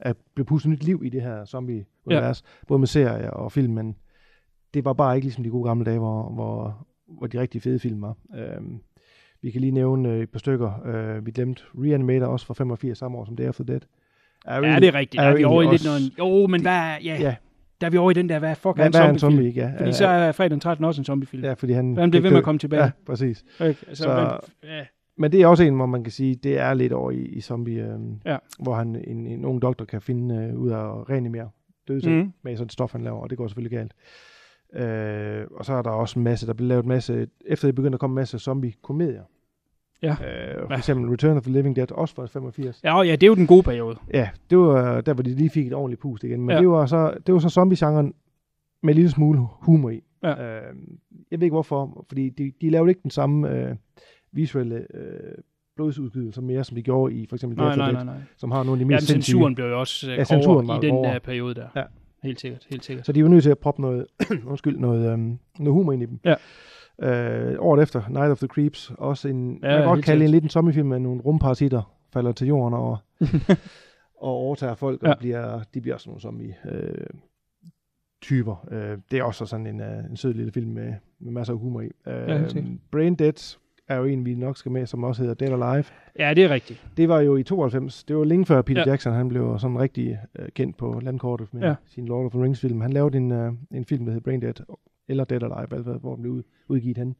Speaker 8: at blev pustet nyt liv i det her zombie-univers, ja. både med serier og film, men det var bare ikke ligesom de gode gamle dage, hvor, hvor, hvor de rigtig fede film var. Øhm, vi kan lige nævne øh, et par stykker. Øh, vi glemte Reanimator også fra 85 samme år som Day After Dead. Er
Speaker 7: Ja, det er rigtigt.
Speaker 8: Er
Speaker 7: er vi over i lidt noget... Jo, men hvad. Ja,
Speaker 8: Ja,
Speaker 7: der er vi over i den der, hvad fuck
Speaker 8: hvad,
Speaker 7: er en
Speaker 8: zombie, ikke? Ja,
Speaker 7: Fordi så er fredag den 13 også en zombiefilm.
Speaker 8: Ja, fordi han...
Speaker 7: Han bliver ved med at komme tilbage.
Speaker 8: Ja, præcis.
Speaker 7: Ikke? Altså,
Speaker 8: Så-
Speaker 7: men, ja.
Speaker 8: Men det er også en, hvor man kan sige, det er lidt over i, i zombie, øh,
Speaker 7: Ja.
Speaker 8: hvor han, en, en ung doktor kan finde øh, ud af at reanimere døde mm. med sådan et stof, han laver, og det går selvfølgelig galt. Øh, og så er der også en masse, der bliver lavet en masse, efter det begynder at komme en masse zombie-komedier.
Speaker 7: Ja.
Speaker 8: Øh, for
Speaker 7: Ja.
Speaker 8: eksempel Return of the Living Dead, også fra 85.
Speaker 7: Ja, ja, det er jo den gode periode.
Speaker 8: Ja, det var der, hvor de lige fik et ordentligt pust igen. Men
Speaker 7: Ja.
Speaker 8: ja. det var så, det var så zombie-genren med en lille smule humor i.
Speaker 7: Ja.
Speaker 8: Øh, jeg ved ikke hvorfor, fordi de, de lavede ikke den samme øh, visuelle øh, blodsudgivelse mere, som de gjorde i for eksempel
Speaker 7: Nej, nej, nej, nej.
Speaker 8: som har nogle af de
Speaker 7: Ja,
Speaker 8: mest sindssyge-
Speaker 7: censuren blev jo også
Speaker 8: Ja,
Speaker 7: ja,
Speaker 8: censuren
Speaker 7: i den der periode der.
Speaker 8: Ja.
Speaker 7: Helt sikkert, helt sikkert.
Speaker 8: Så de var nødt til at proppe noget, undskyld, noget, øhm, noget humor ind i dem.
Speaker 7: Ja.
Speaker 8: Øh, året efter, Night of the Creeps, også en,
Speaker 7: Ja,
Speaker 8: ja, man kan godt kalde
Speaker 7: sikkert.
Speaker 8: en lidt en zombiefilm med nogle rumparasitter, falder til jorden og, og overtager folk, og
Speaker 7: Ja.
Speaker 8: bliver, de bliver også nogle zombie øh, typer. Øh, det er også sådan en, uh, en sød lille film med, med masser af humor i. Øh,
Speaker 7: helt sikkert.
Speaker 8: Brain Dead er jo en, vi nok skal med, som også hedder Dead Alive.
Speaker 7: Ja, det er rigtigt.
Speaker 8: Det var jo i 92. Det var længe før Peter
Speaker 7: Ja.
Speaker 8: ja. Jackson, han blev sådan rigtig øh, kendt på landkortet med
Speaker 7: Ja.
Speaker 8: ja. sin Lord of the Rings film. Han lavede en, øh, en film, der hed Brain Dead, eller Dead Alive, alt hvad, hvor den blev ud, udgivet hen.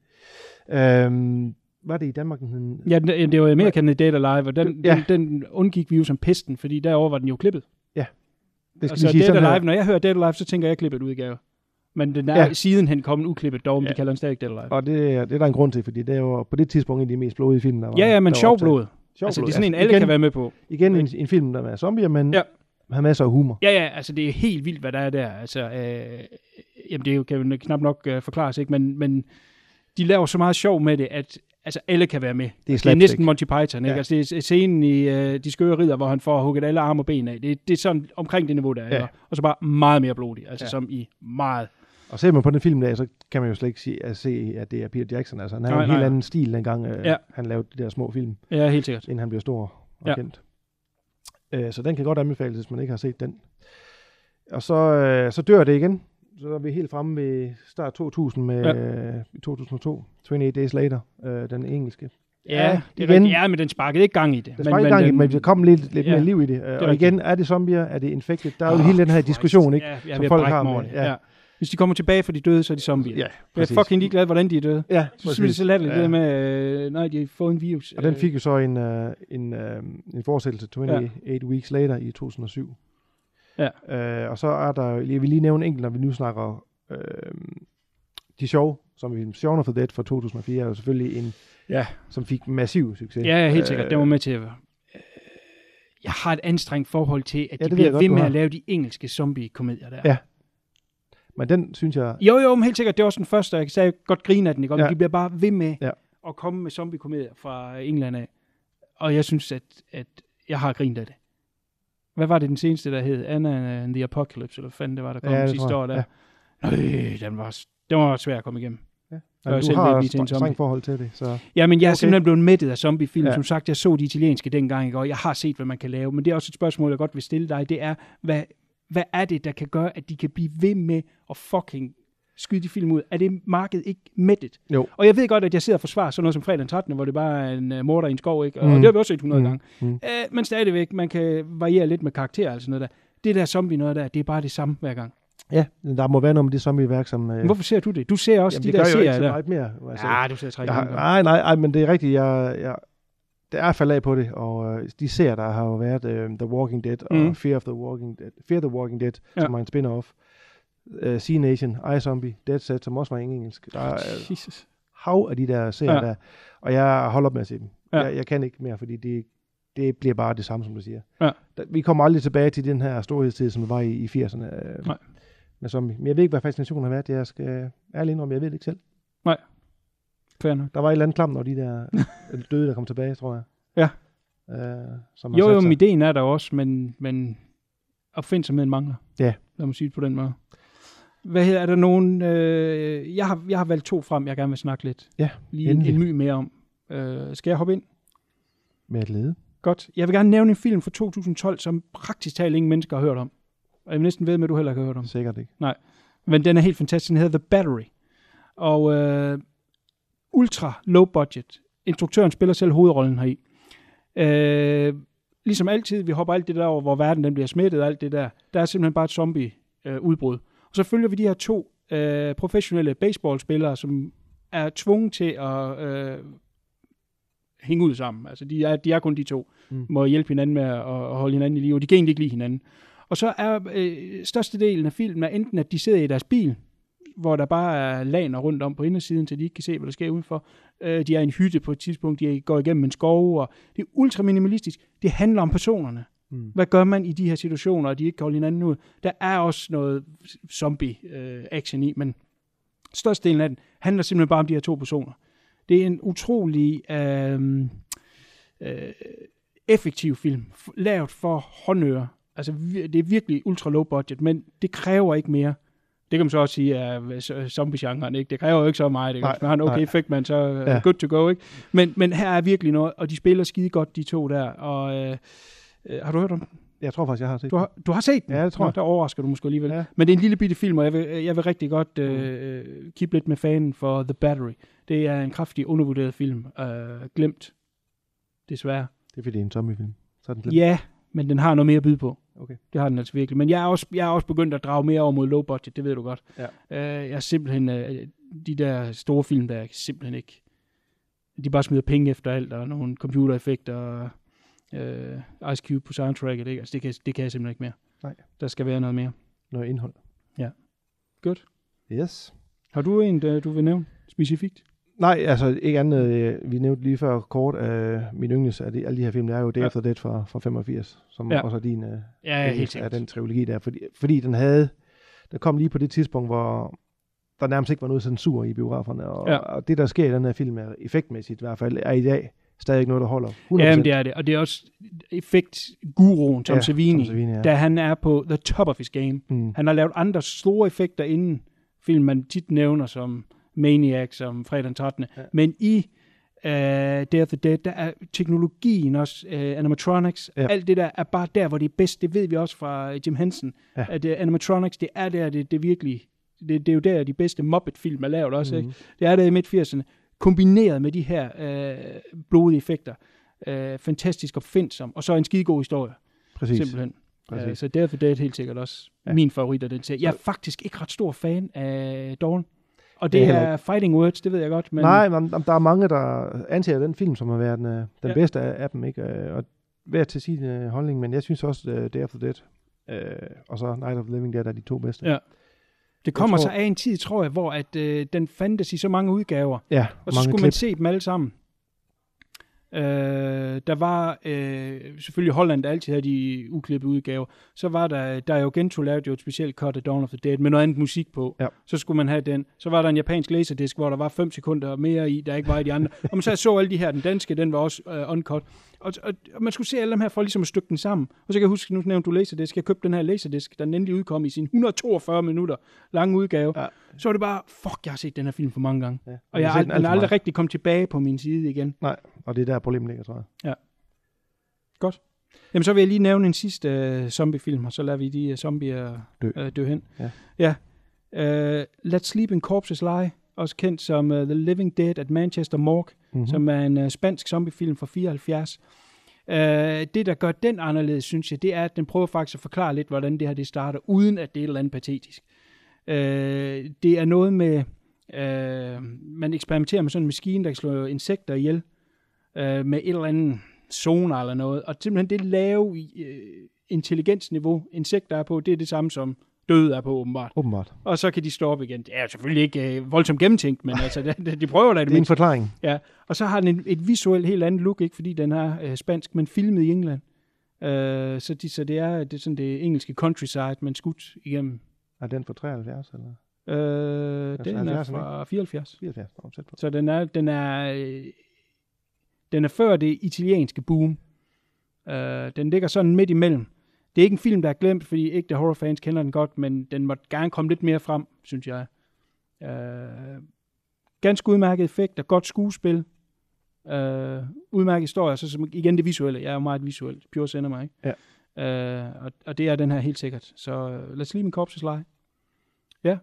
Speaker 8: Øhm, var det i Danmark, den?
Speaker 7: Ja, den- det var American Dead Alive, og den,
Speaker 8: Ja.
Speaker 7: den, den undgik vi jo som pesten, fordi derover var den jo klippet.
Speaker 8: Det skal
Speaker 7: Altså,
Speaker 8: sige
Speaker 7: Dead
Speaker 8: sådan
Speaker 7: Alive,
Speaker 8: her.
Speaker 7: når jeg hører Dead Alive, så tænker jeg klippet udgave. Men den er
Speaker 8: Ja.
Speaker 7: sidenhen kommet uklippet dog, men ja. De kalder den stadig Dead Alive.
Speaker 8: Og det, er- det er der en grund til, fordi det er jo på det tidspunkt en af de mest blodige film, der var.
Speaker 7: Ja, ja, men
Speaker 8: var
Speaker 7: sjov blod.
Speaker 8: Sjov
Speaker 7: Altså, det er sådan en, alle
Speaker 8: igen,
Speaker 7: kan være med på.
Speaker 8: Igen en, en film, der er zombier, men
Speaker 7: Ja.
Speaker 8: har masser af humor.
Speaker 7: Ja, ja, altså det er helt vildt, hvad der er der. Altså, øh, jamen det kan jo knap nok øh, forklares, ikke? Men, men de laver så meget sjov med det, at altså, alle kan være med.
Speaker 8: Det er
Speaker 7: Det er næsten Monty Python, ikke?
Speaker 8: Ja.
Speaker 7: Altså, det er scenen i øh, De skøre ridder, hvor han får hugget alle arme og ben af. Det, det er sådan omkring det niveau, der er.
Speaker 8: Ja.
Speaker 7: Ja. Og så bare meget mere blodig. Altså
Speaker 8: Ja.
Speaker 7: som i meget.
Speaker 8: Og ser man på den film der, så kan man jo slet ikke sige, at, se, at det er Peter Jackson. Altså, han har en helt
Speaker 7: nej.
Speaker 8: anden stil, dengang øh,
Speaker 7: Ja.
Speaker 8: han lavede de der små film.
Speaker 7: Ja, helt sikkert.
Speaker 8: inden han bliver stor og
Speaker 7: Ja.
Speaker 8: ja. kendt. Øh, så den kan godt anbefales, hvis man ikke har set den. Og så, øh, så dør det igen. Så er vi helt fremme ved start 2000 med
Speaker 7: Ja.
Speaker 8: øh, i 2002. 28 Days Later, øh, den engelske.
Speaker 7: Ja, det er
Speaker 8: igen.
Speaker 7: rigtigt. Ja, men den sparkede ikke gang i det.
Speaker 8: Der er ikke gang i det, men der kom lidt, lidt
Speaker 7: ja,
Speaker 8: mere liv i det. Øh, og
Speaker 7: rigtigt.
Speaker 8: igen, er det zombier? Er det infected? Der er jo
Speaker 7: Åh,
Speaker 8: hele den her diskussion, ikke?
Speaker 7: Ja, jeg
Speaker 8: som folk har med-
Speaker 7: det.
Speaker 8: ja.
Speaker 7: Ja. Hvis de kommer tilbage fra de døde, så er de zombier.
Speaker 8: Ja,
Speaker 7: Jeg er
Speaker 8: præcis.
Speaker 7: fucking ligeglad, hvordan de er døde.
Speaker 8: Ja,
Speaker 7: Så synes jeg, det så latterligt,
Speaker 8: Ja.
Speaker 7: det med, øh, nej, de har fået en virus.
Speaker 8: Og den
Speaker 7: Øh,
Speaker 8: fik jo så en, uh, en, uh, en fortsættelse 28 ja. Weeks Later i 2007.
Speaker 7: Ja.
Speaker 8: Uh, og så er der, jeg vil lige nævne en enkelt, når vi nu snakker uh, de sjove, som vi Shaun of the Dead fra 2004, er jo selvfølgelig en,
Speaker 7: Ja.
Speaker 8: som fik massiv succes.
Speaker 7: Ja, helt sikkert.
Speaker 8: Øh,
Speaker 7: Det var med til at... Øh, Jeg har et anstrengt forhold til, at
Speaker 8: Ja,
Speaker 7: de bliver
Speaker 8: godt,
Speaker 7: ved med at lave de engelske zombie-komedier der.
Speaker 8: Ja. Men den synes jeg,
Speaker 7: Jo, jo, men helt sikkert. Det var også den første, jeg sagde godt grine af den. Ikke? Ja.
Speaker 8: Ja.
Speaker 7: De bliver bare ved med
Speaker 8: Ja.
Speaker 7: at komme med zombie-komedier fra England af. Og jeg synes, at, at jeg har grint af det. Hvad var det den seneste, der hed? Anna and the Apocalypse, eller fanden det var, der kom
Speaker 8: Ja,
Speaker 7: ja,
Speaker 8: det
Speaker 7: sidste år der. Øh, den var, den var svær at komme igennem.
Speaker 8: ja. men du har et
Speaker 7: zombie.
Speaker 8: strengt forhold til det. Så.
Speaker 7: Ja, men jeg er
Speaker 8: Okay.
Speaker 7: simpelthen blevet mættet af zombiefilm. Ja.
Speaker 8: Ja.
Speaker 7: Som sagt, jeg så de italienske dengang, ikke? og jeg har set, hvad man kan lave. Men det er også et spørgsmål, jeg godt vil stille dig. Det er, hvad, hvad er det, der kan gøre, at de kan blive ved med at fucking skyde de film ud? Er det markedet ikke mættet?
Speaker 8: Jo.
Speaker 7: Og jeg ved godt, at jeg sidder og forsvarer sådan noget som fredag den 13., hvor det bare er en uh, morder i en skov, ikke? Og
Speaker 8: Mm.
Speaker 7: det har vi også set 100
Speaker 8: Mm.
Speaker 7: gange.
Speaker 8: Mm.
Speaker 7: Uh, men stadigvæk, man kan variere lidt med karakterer og sådan noget der. Det der zombie noget der, det er bare det samme hver gang.
Speaker 8: Ja, der må være noget med det zombie-værk, som... Øh,
Speaker 7: hvorfor ser du det? Du ser også
Speaker 8: jamen,
Speaker 7: de
Speaker 8: det
Speaker 7: der
Speaker 8: gør jeg jo ikke
Speaker 7: serier
Speaker 8: så
Speaker 7: der.
Speaker 8: meget mere. Altså,
Speaker 7: Ja, du ser tre
Speaker 8: nej, nej, nej, men det er rigtigt. Jeg, jeg, der er faldet af på det, og øh, de serier, der har jo været øh, The Walking Dead og
Speaker 7: Mhm.
Speaker 8: Fear of the Walking Dead, Fear the Walking Dead,
Speaker 7: Ja.
Speaker 8: som er en spin-off. Uh, Sea Nation, iZombie, Dead Set, som også var engelsk. Der er øh,
Speaker 7: Jesus.
Speaker 8: hav af de der serier
Speaker 7: Ja.
Speaker 8: der, og jeg holder op med at se dem.
Speaker 7: Ja.
Speaker 8: Jeg, jeg kan ikke mere, fordi det, det bliver bare det samme, som du siger.
Speaker 7: Ja.
Speaker 8: Der, vi kommer aldrig tilbage til den her storhedstid, som var i, i 80'erne. Øh,
Speaker 7: Nej.
Speaker 8: Med zombie. Men jeg ved ikke, hvad fascinationen har været. Jeg skal ærligt indrømme, jeg ved det ikke selv.
Speaker 7: Fair nok.
Speaker 8: Der var et eller andet klam, når de der døde, der kom tilbage, tror jeg.
Speaker 7: Ja.
Speaker 8: Øh, som
Speaker 7: Jo, jo, men ideen er der også, men, men opfindsomheden mangler.
Speaker 8: Ja.
Speaker 7: Lad mig sige det på den måde. Hvad hedder, er der nogen... Øh, jeg, har, jeg har valgt to frem, jeg gerne vil snakke lidt.
Speaker 8: Ja,
Speaker 7: Lige en,
Speaker 8: endelig.
Speaker 7: en my mere om. Øh, skal jeg hoppe ind?
Speaker 8: Med at lede.
Speaker 7: Godt. Jeg vil gerne nævne en film fra 2012, som praktisk talt ingen mennesker har hørt om. Og jeg vil næsten ved med, at du heller ikke har hørt om.
Speaker 8: Sikkert ikke.
Speaker 7: Men den er helt fantastisk. Den hedder The Battery. Og øh, ultra low budget. Instruktøren spiller selv hovedrollen heri. Øh, ligesom altid, vi hopper alt det der over, hvor verden den bliver smittet og alt det der. Der er simpelthen bare et zombie øh, udbrud. Og så følger vi de her to øh, professionelle baseballspillere, som er tvunget til at øh, hænge ud sammen. Altså, de er, de er kun de to. Mm. Må hjælpe hinanden med at, at holde hinanden i live, og de kan egentlig ikke lide hinanden. Og så er øh, størstedelen af filmen er enten, at de sidder i deres bil, hvor der bare er laner rundt om på indersiden, så de ikke kan se, hvad der sker udenfor. Øh, de er i en hytte på et tidspunkt, de går igennem en skov, og det er ultra minimalistisk. Det handler om personerne.
Speaker 8: Mm.
Speaker 7: Hvad gør man i de her situationer, og de ikke kan holde hinanden ud? Der er også noget zombie-action i, men størstedelen af den handler simpelthen bare om de her to personer. Det er en utrolig øh, øh, effektiv film, lavet for håndører. Altså, det er virkelig ultra low budget, men det kræver ikke mere. Det kan man så også sige øh, zombie-genren, ikke? Det kræver jo ikke så meget. Ikke? Hvis man har en okay
Speaker 8: nej.
Speaker 7: effekt, man så er
Speaker 8: Ja.
Speaker 7: good to go, ikke? Men, men her er virkelig noget, og de spiller skide godt, de to der. Og, øh, øh, har du hørt om den?
Speaker 8: Jeg tror faktisk, jeg har set
Speaker 7: Du har, du har set den?
Speaker 8: Ja, det tror
Speaker 7: Nå,
Speaker 8: jeg.
Speaker 7: Der overrasker du måske alligevel.
Speaker 8: Ja.
Speaker 7: Men det er en lille bitte film, og jeg vil, jeg vil rigtig godt øh, kippe lidt med fanen for The Battery. Det er en kraftig undervurderet film. Øh, glemt. Desværre.
Speaker 8: Det er fordi, det er en zombiefilm. Så er den glemt.
Speaker 7: Ja, men den har noget mere at byde på.
Speaker 8: Okay.
Speaker 7: Det har den altså virkelig. Men jeg er også, jeg er også begyndt at drage mere over mod low budget, det ved du godt.
Speaker 8: Ja.
Speaker 7: Øh, jeg er simpelthen, øh, de der store film, der er simpelthen ikke, de bare smider penge efter alt, og nogle computereffekter, og øh, Ice Cube på soundtracket, ikke? Altså, det, kan, det kan jeg simpelthen ikke mere.
Speaker 8: Nej.
Speaker 7: Der skal være noget mere.
Speaker 8: Noget indhold.
Speaker 7: Godt.
Speaker 8: Yes.
Speaker 7: Har du en, du vil nævne specifikt?
Speaker 8: Nej, altså ikke andet. øh, Vi nævnte lige før kort, øh, min yndlings af de, alle de her film, det er jo Day
Speaker 7: Ja.
Speaker 8: After Dead fra, fra 85, som
Speaker 7: Ja.
Speaker 8: ja. også er din øh,
Speaker 7: Ja,
Speaker 8: yndlings af den trilogi der. Fordi, fordi den havde, der kom lige på det tidspunkt, hvor der nærmest ikke var noget censur i biograferne. Og,
Speaker 7: Ja.
Speaker 8: ja. og det, der sker i den her film, er effektmæssigt i hvert fald, er i dag stadig noget, der holder 100%.
Speaker 7: Jamen, det er det. Og det er også effektguruen Tom
Speaker 8: Ja,
Speaker 7: Savini,
Speaker 8: Tom Savini, ja.
Speaker 7: da han er på the top of his game.
Speaker 8: Mm.
Speaker 7: Han har lavet andre store effekter inden film, man tit nævner som Maniac, som Fredag den 13. Ja. Men i uh, Day of the Dead, der er teknologien også, uh, animatronics, ja. Alt det der er bare der, hvor det er bedst. Det ved vi også fra øh, Jim Henson, ja. At uh, animatronics, det er der, det, det virkelig, det, det er jo der, de bedste Muppet-film er lavet også, mm.
Speaker 8: Mhm.
Speaker 7: ikke? Det er der i midt-80'erne, kombineret med de her uh, blodige effekter. Uh, fantastisk opfindsom, og så en skidegod historie.
Speaker 8: Præcis.
Speaker 7: Simpelthen.
Speaker 8: Præcis.
Speaker 7: Uh, så derfor det er helt sikkert også. Ja. min favorit af den serie. Jeg er faktisk ikke ret stor fan af Dawn. Og det,
Speaker 8: Det er
Speaker 7: er fighting words, det ved jeg godt. Men
Speaker 8: Nej, men der er mange, der anser den film som at være den, øh, den
Speaker 7: Ja.
Speaker 8: bedste af, af dem. Ikke? Øh, Og hver til sin øh, holdning, men jeg synes også, uh, Day After Dead øh, og så Night of the Living Dead er de to bedste.
Speaker 7: Ja. det kommer
Speaker 8: tror-
Speaker 7: så af en tid, tror jeg, hvor at, øh, den fandtes i så mange udgaver.
Speaker 8: ja
Speaker 7: Og så
Speaker 8: mange
Speaker 7: skulle
Speaker 8: klip.
Speaker 7: man se dem alle sammen. Øh, der var øh, selvfølgelig Holland, der altid havde de uklippede udgaver. Så var der, der jo Gento lavede jo et specielt cut af Dawn of the Dead med noget andet musik på.
Speaker 8: Ja.
Speaker 7: Så skulle man have den. Så var der en japansk laserdisk, hvor der var 5 sekunder mere i, der ikke var i de andre. og man så så alle de her, den danske, den var også øh, uncut. Og, og, og, man skulle se alle dem her for ligesom at stykke den sammen. Og så kan jeg huske, nu nævnte du laserdisk. Jeg købte den her laserdisk, der endelig udkom i sin 142 minutter lange udgave.
Speaker 8: Ja.
Speaker 7: Så var det bare, fuck, jeg har set den her film for mange gange.
Speaker 8: Ja.
Speaker 7: Og jeg
Speaker 8: har
Speaker 7: har
Speaker 8: set den
Speaker 7: ald-
Speaker 8: alt
Speaker 7: den er
Speaker 8: for
Speaker 7: aldrig
Speaker 8: meget.
Speaker 7: rigtig kommet tilbage på min side igen.
Speaker 8: Nej, og det er der problemet ligger, tror jeg.
Speaker 7: Godt. Jamen, så vil jeg lige nævne en sidste øh, zombiefilm, og så lader vi de øh, zombier
Speaker 8: Dø.
Speaker 7: øh, dø hen.
Speaker 8: Ja.
Speaker 7: ja. Øh, Let's Sleep in Corpses Lie, også kendt som uh, The Living Dead at Manchester Morgue,
Speaker 8: Mhm.
Speaker 7: mm-hmm. som er en uh, spansk zombiefilm fra 74. Uh, det, der gør den anderledes, synes jeg, det er, at den prøver faktisk at forklare lidt, hvordan det her det starter, uden at det er et eller andet patetisk. Uh, det er noget med, uh, man eksperimenterer med sådan en maskine, der kan slå insekter ihjel, uh, med et eller andet sonar eller noget, og simpelthen det lave uh, intelligensniveau, insekter er på, det er det samme som død er på, åbenbart.
Speaker 8: Åbenbart.
Speaker 7: Og så kan de stå op igen. Det er selvfølgelig ikke øh, voldsomt gennemtænkt, men altså, det, de prøver da det
Speaker 8: Det er en forklaring.
Speaker 7: Ja. Og så har den et, et visuelt helt andet look, ikke fordi den er øh, spansk, men filmet i England. Øh, så, de, så det er, det er sådan det engelske countryside, men skudt igennem.
Speaker 8: Er den fra 73 eller
Speaker 7: Øh, den er
Speaker 8: 70'erne,
Speaker 7: fra 74.
Speaker 8: 74? Nå, tæt på.
Speaker 7: Så den er, den er, øh, den er før det italienske boom. Øh, den ligger sådan midt imellem. Det er ikke en film, der er glemt, fordi ægte horrorfans kender den godt, men den måtte gerne komme lidt mere frem, synes jeg. Øh, ganske udmærket effekt og godt skuespil. Øh, udmærket historie, så som, igen det visuelle. Jeg er jo meget visuelt. Pure cinema, ikke?
Speaker 8: Ja.
Speaker 7: Øh, og, og det er den her helt sikkert. Så øh, lad os lige min korpses lege. Ja.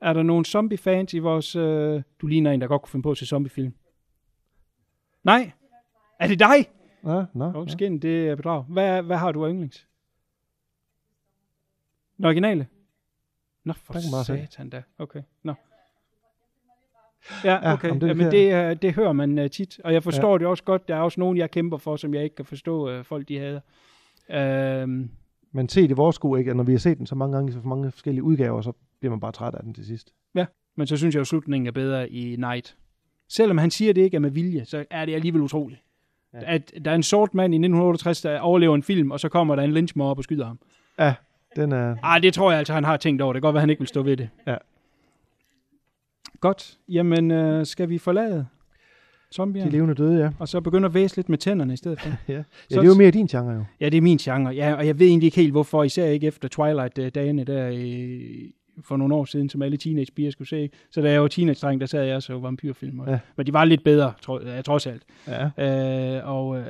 Speaker 7: Er der nogle zombie-fans i vores... Øh, du ligner en, der godt kunne finde på at se zombiefilm. Nej? Er det dig?
Speaker 8: Ja, nå, ja.
Speaker 7: oh, skin, det er bedrag. Hvad, hvad har du af yndlings? Den originale? Nå, for satan da. Okay, nå. Ja,
Speaker 8: Ja,
Speaker 7: okay.
Speaker 8: jamen,
Speaker 7: Ja,
Speaker 8: det
Speaker 7: men
Speaker 8: fair.
Speaker 7: det, er- det hører man uh, tit, og jeg forstår ja. det også godt. Der er også nogen, jeg kæmper for, som jeg ikke kan forstå, uh, folk de hader. Øhm,
Speaker 8: Men se det i vores sko, ikke? At når vi har set den så mange gange, i så mange forskellige udgaver, så bliver man bare træt af den til sidst.
Speaker 7: men så synes jeg jo, at slutningen er bedre i Night. Selvom han siger, at det ikke er med vilje, så er det alligevel utroligt. Ja. At der er en sort mand i 1968, der overlever en film, og så kommer der en lynchmor op og skyder ham.
Speaker 8: Ja, den er...
Speaker 7: Ah, det tror jeg altså, han har tænkt over. Det kan godt være, han ikke vil stå ved det.
Speaker 8: Ja.
Speaker 7: Godt. Jamen, øh, skal vi forlade
Speaker 8: De
Speaker 7: zombierne?
Speaker 8: levende døde, ja.
Speaker 7: Og så begynde at væse lidt med tænderne i stedet for?
Speaker 8: Ja, ja det er jo mere din genre jo.
Speaker 7: Ja, det er min genre. Ja, og jeg ved egentlig ikke helt, hvorfor. Især ikke efter Twilight-dagene der i, for nogle år siden, som alle teenage-piger skulle se. Så da jeg var teenage-dreng, der sad jeg og så vampyrfilm. Ja. Men de var lidt bedre, tro, ja, trods alt.
Speaker 8: Ja.
Speaker 7: Øh, og øh,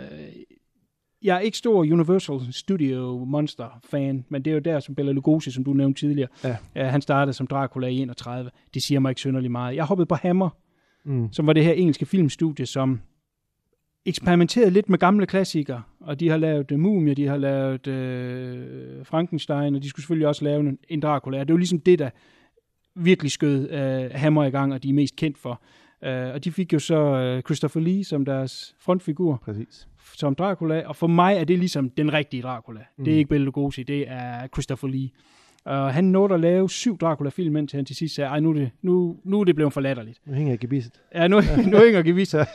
Speaker 7: jeg er ikke stor Universal Studio Monster-fan, men det er jo der, som Bela Lugosi, som du nævnte tidligere,
Speaker 8: Ja.
Speaker 7: øh, han startede som Dracula i 31. Det siger mig ikke synderligt meget. Jeg hoppede på Hammer,
Speaker 8: Mm.
Speaker 7: som var det her engelske filmstudie, som eksperimenterede lidt med gamle klassikere, og de har lavet uh, Mumie, de har lavet uh, Frankenstein, og de skulle selvfølgelig også lave en, en Dracula. Det var ligesom det, der virkelig skød uh, Hammer i gang, og de er mest kendt for. Uh, og de fik jo så uh, Christopher Lee som deres frontfigur,
Speaker 8: Præcis.
Speaker 7: som Dracula, og for mig er det ligesom den rigtige Dracula. Mm. Det er
Speaker 8: Mm.
Speaker 7: ikke Bela Lugosi, det er Christopher Lee. Og han nåede at lave syv Dracula-film, indtil han til sidst sagde, ej, nu er det, nu, nu er det blevet for latterligt.
Speaker 8: Nu hænger jeg gebisset.
Speaker 7: Ja, nu, nu hænger Gevisa.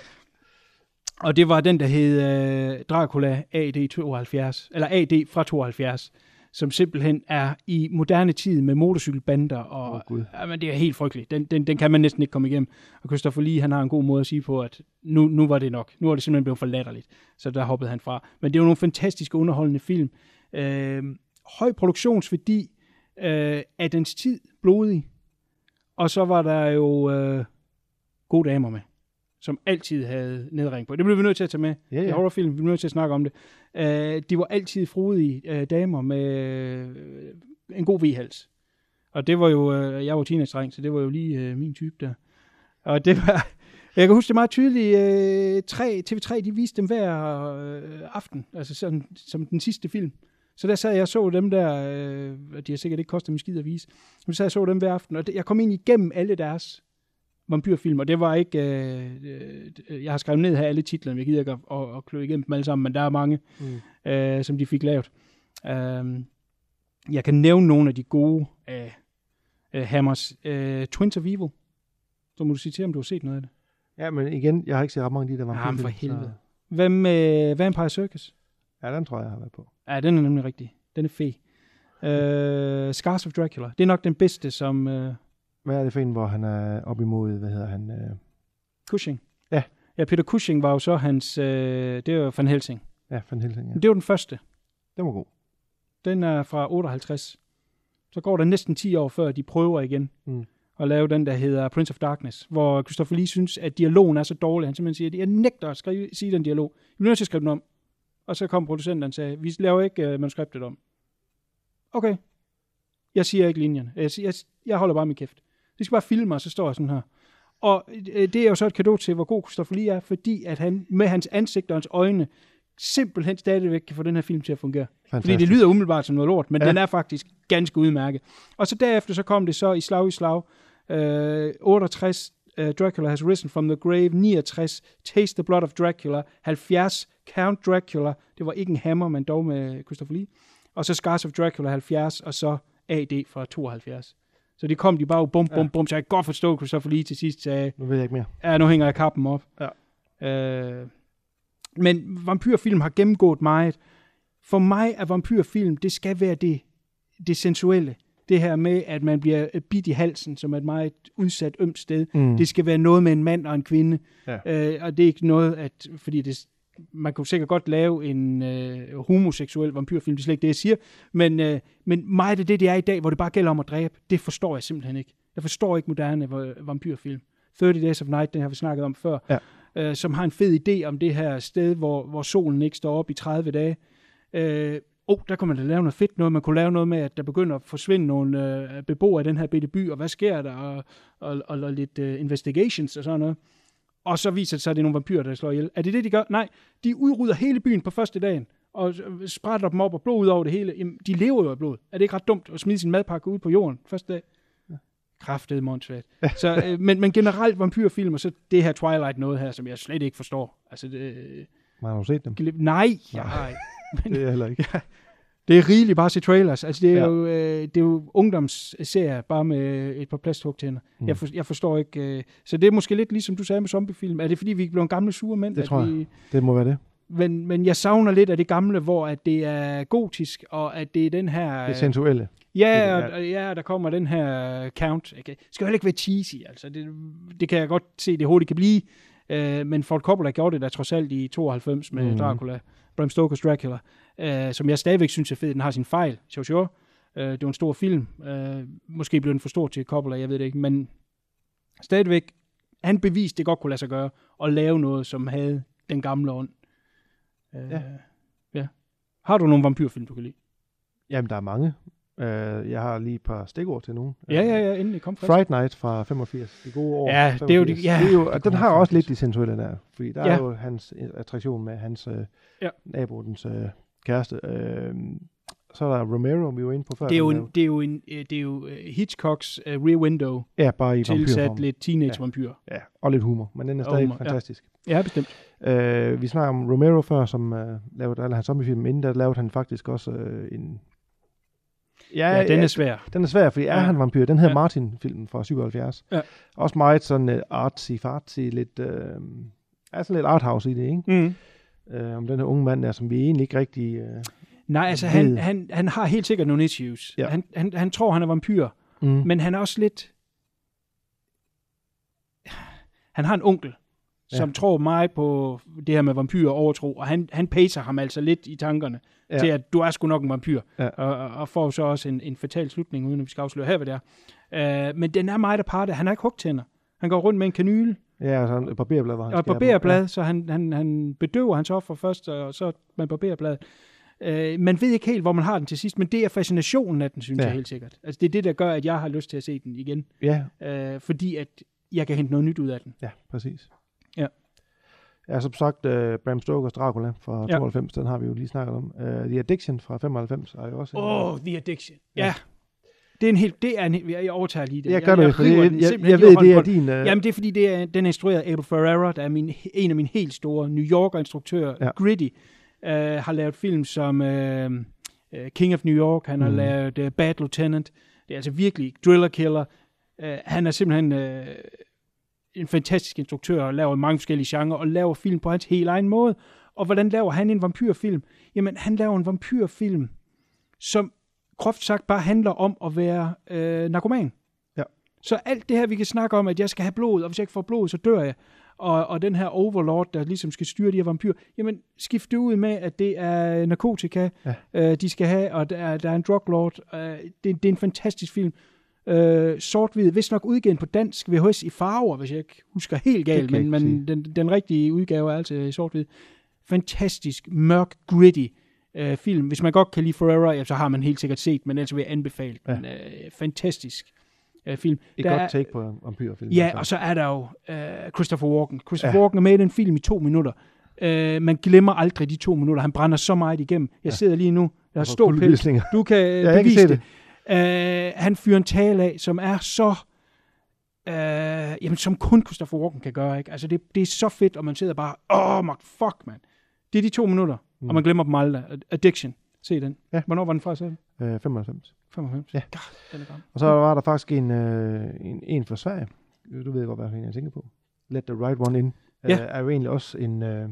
Speaker 7: Og det var den, der hed øh, Dracula AD 72, eller AD fra 72, som simpelthen er i moderne tid med motorcykelbander, og
Speaker 8: Åh, Gud.
Speaker 7: jamen, det er helt frygteligt. Den, den, den kan man næsten ikke komme igennem. Og Christopher Lee, han har en god måde at sige på, at nu, nu var det nok. Nu er det simpelthen blevet for latterligt. Så der hoppede han fra. Men det er jo nogle fantastiske underholdende film. Øh, høj produktionsværdi øh, af dens tid, blodig. Og så var der jo øh, gode damer med, som altid havde nedring på. Det blev vi nødt til at tage med.
Speaker 8: Ja,
Speaker 7: Ja,
Speaker 8: ja.
Speaker 7: horrorfilm, vi blev nødt til at snakke om det. Øh, de var altid frodige øh, damer med øh, en god V-hals. Og det var jo, øh, jeg var teenage så det var jo lige øh, min type der. Og det var, jeg kan huske det meget tydeligt, øh, tre, TV3, de viste dem hver øh, aften, altså sådan, som den sidste film. Så der sad jeg og så dem der, øh, de har sikkert ikke kostet mig skid at vise, men så sad jeg så dem hver aften, og det, jeg kom ind igennem alle deres vampyrfilm, og det var ikke, øh, øh, jeg har skrevet ned her alle titlerne, jeg gider ikke at, at, at klø igennem dem alle sammen, men der er mange,
Speaker 8: Mm.
Speaker 7: øh, som de fik lavet. Um, jeg kan nævne nogle af de gode af uh, Hammers. Uh, Twins of Evil. Så må du sige til, om du har set noget af det.
Speaker 8: Ja, men igen, jeg har ikke set ret mange af de der var
Speaker 7: Jamen for helvede. Hvad med Vampire Circus?
Speaker 8: Ja, den tror jeg, jeg har været på.
Speaker 7: Ja, den er nemlig rigtig. Den er fed. Uh, Scars of Dracula. Det er nok den bedste som uh,
Speaker 8: Hvad er det for en, hvor han er op imod, hvad hedder han? Øh,
Speaker 7: Cushing.
Speaker 8: Ja.
Speaker 7: Ja, Peter Cushing var jo så hans... Uh, det var Van Helsing.
Speaker 8: ja, Van Helsing, ja.
Speaker 7: Men det var den første.
Speaker 8: Den var god.
Speaker 7: Den er fra 58. Så går der næsten 10 år, før de prøver igen
Speaker 8: Mm.
Speaker 7: at lave den, der hedder Prince of Darkness, hvor Christopher Lee synes, at dialogen er så dårlig. Han simpelthen siger, at jeg nægter at skrive, sige den dialog. Jeg er nødt til at skrive den om. Og så kom producenten og sagde, vi laver ikke uh, manuskriptet om. Okay. Jeg siger ikke linjerne. Jeg, jeg, jeg holder bare min kæft. De skal bare filme mig, og så står jeg sådan her. Og øh, det er jo så et kado til, hvor god Christopher Lee er, fordi at han med hans ansigt og hans øjne simpelthen stadigvæk kan få den her film til at fungere. Fordi det
Speaker 8: Fantastisk.
Speaker 7: lyder umiddelbart som noget lort, men ja.
Speaker 8: Ja.
Speaker 7: den er faktisk ganske udmærket. Og så derefter så kom det så i slag i slag. Øh, 68, uh, Dracula has risen from the grave. 69, Taste the blood of Dracula. 70, Count Dracula. Det var ikke en hammer, men dog med Christopher Lee. Og så Scars of Dracula 70, og så AD fra 72. Så de kom de bare bum, bum, bum, så jeg kan godt forstå, at Christopher Lee til sidst sagde,
Speaker 8: Nu ved jeg ikke mere.
Speaker 7: ja, nu hænger jeg kappen op.
Speaker 8: Ja.
Speaker 7: Øh, men vampyrfilm har gennemgået meget. For mig er vampyrfilm, det skal være det, det sensuelle. Det her med, at man bliver bidt i halsen, som er et meget udsat ømt sted.
Speaker 8: Mm.
Speaker 7: Det skal være noget med en mand og en kvinde.
Speaker 8: Ja.
Speaker 7: Øh, og det er ikke noget, at, fordi det, man kunne sikkert godt lave en øh, homoseksuel vampyrfilm, det er slet ikke det, jeg siger. Men, øh, men meget af det, det er i dag, hvor det bare gælder om at dræbe, det forstår jeg simpelthen ikke. Jeg forstår ikke moderne va- vampyrfilm. 30 Days of Night, den har vi snakket om før,
Speaker 8: Ja.
Speaker 7: øh, som har en fed idé om det her sted, hvor, hvor solen ikke står op i 30 dage. Øh, oh, der kunne man da lave noget fedt noget. Man kunne lave noget med, at der begynder at forsvinde nogle øh, beboere i den her bitte by, og hvad sker der, og, og, og, og lidt øh, investigations og sådan noget. Og så viser det sig, at det er nogle vampyrer, der slår ihjel. Er det det, de gør? Nej, de udrydder hele byen på første dagen, og øh, sprætter dem op og blod ud over det hele. Jamen, de lever jo af blod. Er det ikke ret dumt at smide sin madpakke ud på jorden første dag? Kraftet mondsvagt. Så, øh, men, men generelt vampyrfilm, og så det her Twilight noget her, som jeg slet ikke forstår. Altså, det,
Speaker 8: Har du set dem?
Speaker 7: nej, jeg har ikke.
Speaker 8: Det er jeg heller ikke.
Speaker 7: Det er rigeligt bare at se trailers. Altså, det er,
Speaker 8: Ja.
Speaker 7: jo, øh, det er jo ungdomsserier, bare med et par plasthugtænder. Mm. Jeg, for, jeg forstår ikke... Øh, så det er måske lidt ligesom du sagde med zombiefilm. Er det fordi, vi er blevet gamle sure mænd?
Speaker 8: Det
Speaker 7: at
Speaker 8: tror jeg.
Speaker 7: Vi,
Speaker 8: Det må være det.
Speaker 7: men, men jeg savner lidt af det gamle, hvor at det er gotisk, og at det er den her...
Speaker 8: Det sensuelle.
Speaker 7: Ja,
Speaker 8: det-
Speaker 7: og, og ja, der kommer den her count. Okay. Det skal jo heller ikke være cheesy, altså. Det, det kan jeg godt se, det hurtigt kan blive. Uh, men Ford Coppola gjorde det da trods alt i 92 med mm. Dracula. Bram Stoker's Dracula. Uh, som jeg stadigvæk synes er fed. Den har sin fejl, sure, sure. Uh, det var en stor film. Uh, måske blev den for stor til Coppola, jeg ved det ikke. Men stadigvæk, han beviste, det godt kunne lade sig gøre. at lave noget, som havde den gamle ånd. Uh,
Speaker 8: Ja.
Speaker 7: ja. Har du nogle vampyrfilm, du kan lide?
Speaker 8: Jamen, der er mange. Uh, jeg har lige et par stikord til nogen.
Speaker 7: Ja, ja, ja, endelig. Kom frisk.
Speaker 8: Fright Night fra 85. Det gode år.
Speaker 7: Ja, det er jo det-
Speaker 8: 85.
Speaker 7: ja,
Speaker 8: det er jo,
Speaker 7: det
Speaker 8: den har også lidt de sensuelle der. Fordi der
Speaker 7: Ja.
Speaker 8: er jo hans øh, attraktion med hans øh,
Speaker 7: Ja.
Speaker 8: naboens øh, kæreste. Øh, så er der Romero, vi var inde på før.
Speaker 7: Det er jo, en, det er jo, en, øh, det er jo øh, Hitchcocks uh, Rear Window
Speaker 8: Ja, bare i
Speaker 7: tilsat lidt teenage-vampyr.
Speaker 8: Ja, og lidt humor. Men den er stadig
Speaker 7: humor, ja.
Speaker 8: fantastisk.
Speaker 7: Ja, bestemt.
Speaker 8: Øh, vi snakker om Romero før, som øh, lavede alle hans zombiefilm. Inden der lavede han faktisk også øh, en...
Speaker 7: Ja, den er svær.
Speaker 8: Den er svær, fordi er
Speaker 7: Ja.
Speaker 8: han vampyr? Den hedder
Speaker 7: Ja.
Speaker 8: Martin-filmen fra 77.
Speaker 7: Ja.
Speaker 8: Også meget sådan uh, artsy-fartsy, lidt... Øh, er sådan lidt arthouse i det, ikke?
Speaker 7: Mm.
Speaker 8: Øh, om den her unge mand der, som vi egentlig ikke rigtig... Øh,
Speaker 7: Nej, altså han,
Speaker 8: Ved.
Speaker 7: han, han har helt sikkert nogle issues.
Speaker 8: Ja.
Speaker 7: Han, han, han tror, han er vampyr,
Speaker 8: mm.
Speaker 7: men han er også lidt... Han har en onkel, som
Speaker 8: Ja.
Speaker 7: tror meget på det her med vampyr og overtro, og han, han pacer ham altså lidt i tankerne
Speaker 8: Ja.
Speaker 7: ja. til, at du er sgu nok en vampyr,
Speaker 8: Ja.
Speaker 7: og, og- får så også en, en fatal slutning, uden at vi skal afsløre her, hvad det er. Uh, men den er meget aparte. Han har ikke hugtænder. Han går rundt med en kanyle,
Speaker 8: Ja, sådan et barberblad, hvor han
Speaker 7: og barberblad, så han, han, han bedøver hans offer først, og så med barberblad. Øh, man ved ikke helt, hvor man har den til sidst, men det er fascinationen af den, synes
Speaker 8: Ja.
Speaker 7: ja. jeg helt sikkert. Altså, det er det, der gør, at jeg har lyst til at se den igen,
Speaker 8: Ja,
Speaker 7: øh, fordi at jeg kan hente noget nyt ud af den.
Speaker 8: ja, præcis.
Speaker 7: Ja.
Speaker 8: Som sagt, uh, Bram Stokers Dracula fra
Speaker 7: Ja.
Speaker 8: 92, den har vi jo lige snakket om. Uh, The Addiction fra 95 er jo også...
Speaker 7: Åh, oh, The Addiction.
Speaker 8: Ja.
Speaker 7: Ja. Det er en helt, det er en, jeg overtager lige det.
Speaker 8: jeg gør jeg,
Speaker 7: den
Speaker 8: jeg,
Speaker 7: simpelthen
Speaker 8: jeg
Speaker 7: lige
Speaker 8: ved, det er din... Uh.
Speaker 7: Jamen, det er fordi, det er, den er instrueret af Abel Ferrara, der er min, en af mine helt store New Yorker-instruktører,
Speaker 8: Ja.
Speaker 7: Gritty, uh, har lavet film som uh, King of New York, han har
Speaker 8: Mhm.
Speaker 7: lavet uh, Bad Lieutenant, det er altså virkelig Driller Killer. Uh, han er simpelthen uh, en fantastisk instruktør, og laver mange forskellige genrer, og laver film på hans helt egen måde. Og hvordan laver han en vampyrfilm? Jamen, han laver en vampyrfilm, som groft sagt bare handler om at være øh, narkoman.
Speaker 8: Ja.
Speaker 7: Så alt det her, vi kan snakke om, at jeg skal have blod, og hvis jeg ikke får blod, så dør jeg. Og, og den her overlord, der ligesom skal styre de her vampyrer, jamen skift det ud med, at det er narkotika,
Speaker 8: Ja.
Speaker 7: øh, de skal have, og der er, der er en druglord. Øh, det, det er en fantastisk film. Øh, sort-hvid, vist nok udgivet på dansk, VHS i farver, hvis jeg ikke husker helt
Speaker 8: Det
Speaker 7: galt, men, men den, den rigtige udgave er altså i sort-hvid. fantastisk, mørk, gritty øh, film. Hvis man godt kan lide Forever, ja, så har man helt sikkert set, men ellers vil jeg anbefale
Speaker 8: Ja.
Speaker 7: den. Øh, fantastisk øh, film.
Speaker 8: Et
Speaker 7: Der
Speaker 8: godt
Speaker 7: er-
Speaker 8: take på vampyrfilm.
Speaker 7: Ja,
Speaker 8: altså.
Speaker 7: og så er der jo øh, Christopher Walken. Christopher
Speaker 8: Ja.
Speaker 7: Walken er med i den film i to minutter. Øh, man glemmer aldrig de to minutter. Han brænder så meget igennem. Jeg
Speaker 8: Ja.
Speaker 7: sidder lige nu. Jeg har stor
Speaker 8: kuldegysninger.
Speaker 7: Du kan
Speaker 8: Ja,
Speaker 7: øh,
Speaker 8: jeg kan
Speaker 7: bevise
Speaker 8: se
Speaker 7: det. Øh, han fyrer en tale af, som er så... Øh, jamen, som kun Christopher Walken kan gøre, ikke? Altså, det, det er så fedt, og man sidder bare, åh, oh, fuck, man. Det er de to minutter, mm. og man glemmer dem aldrig. Addiction. Se den.
Speaker 8: Ja.
Speaker 7: Hvornår var den fra, du?
Speaker 8: Øh, 95.
Speaker 7: 95?
Speaker 8: Ja.
Speaker 7: God, den er gammel.
Speaker 8: Og så var der faktisk en, øh, en, en fra Sverige. Du ved godt, hvad jeg tænker på. Let the right one in.
Speaker 7: Ja.
Speaker 8: Øh, er jo egentlig også en øh,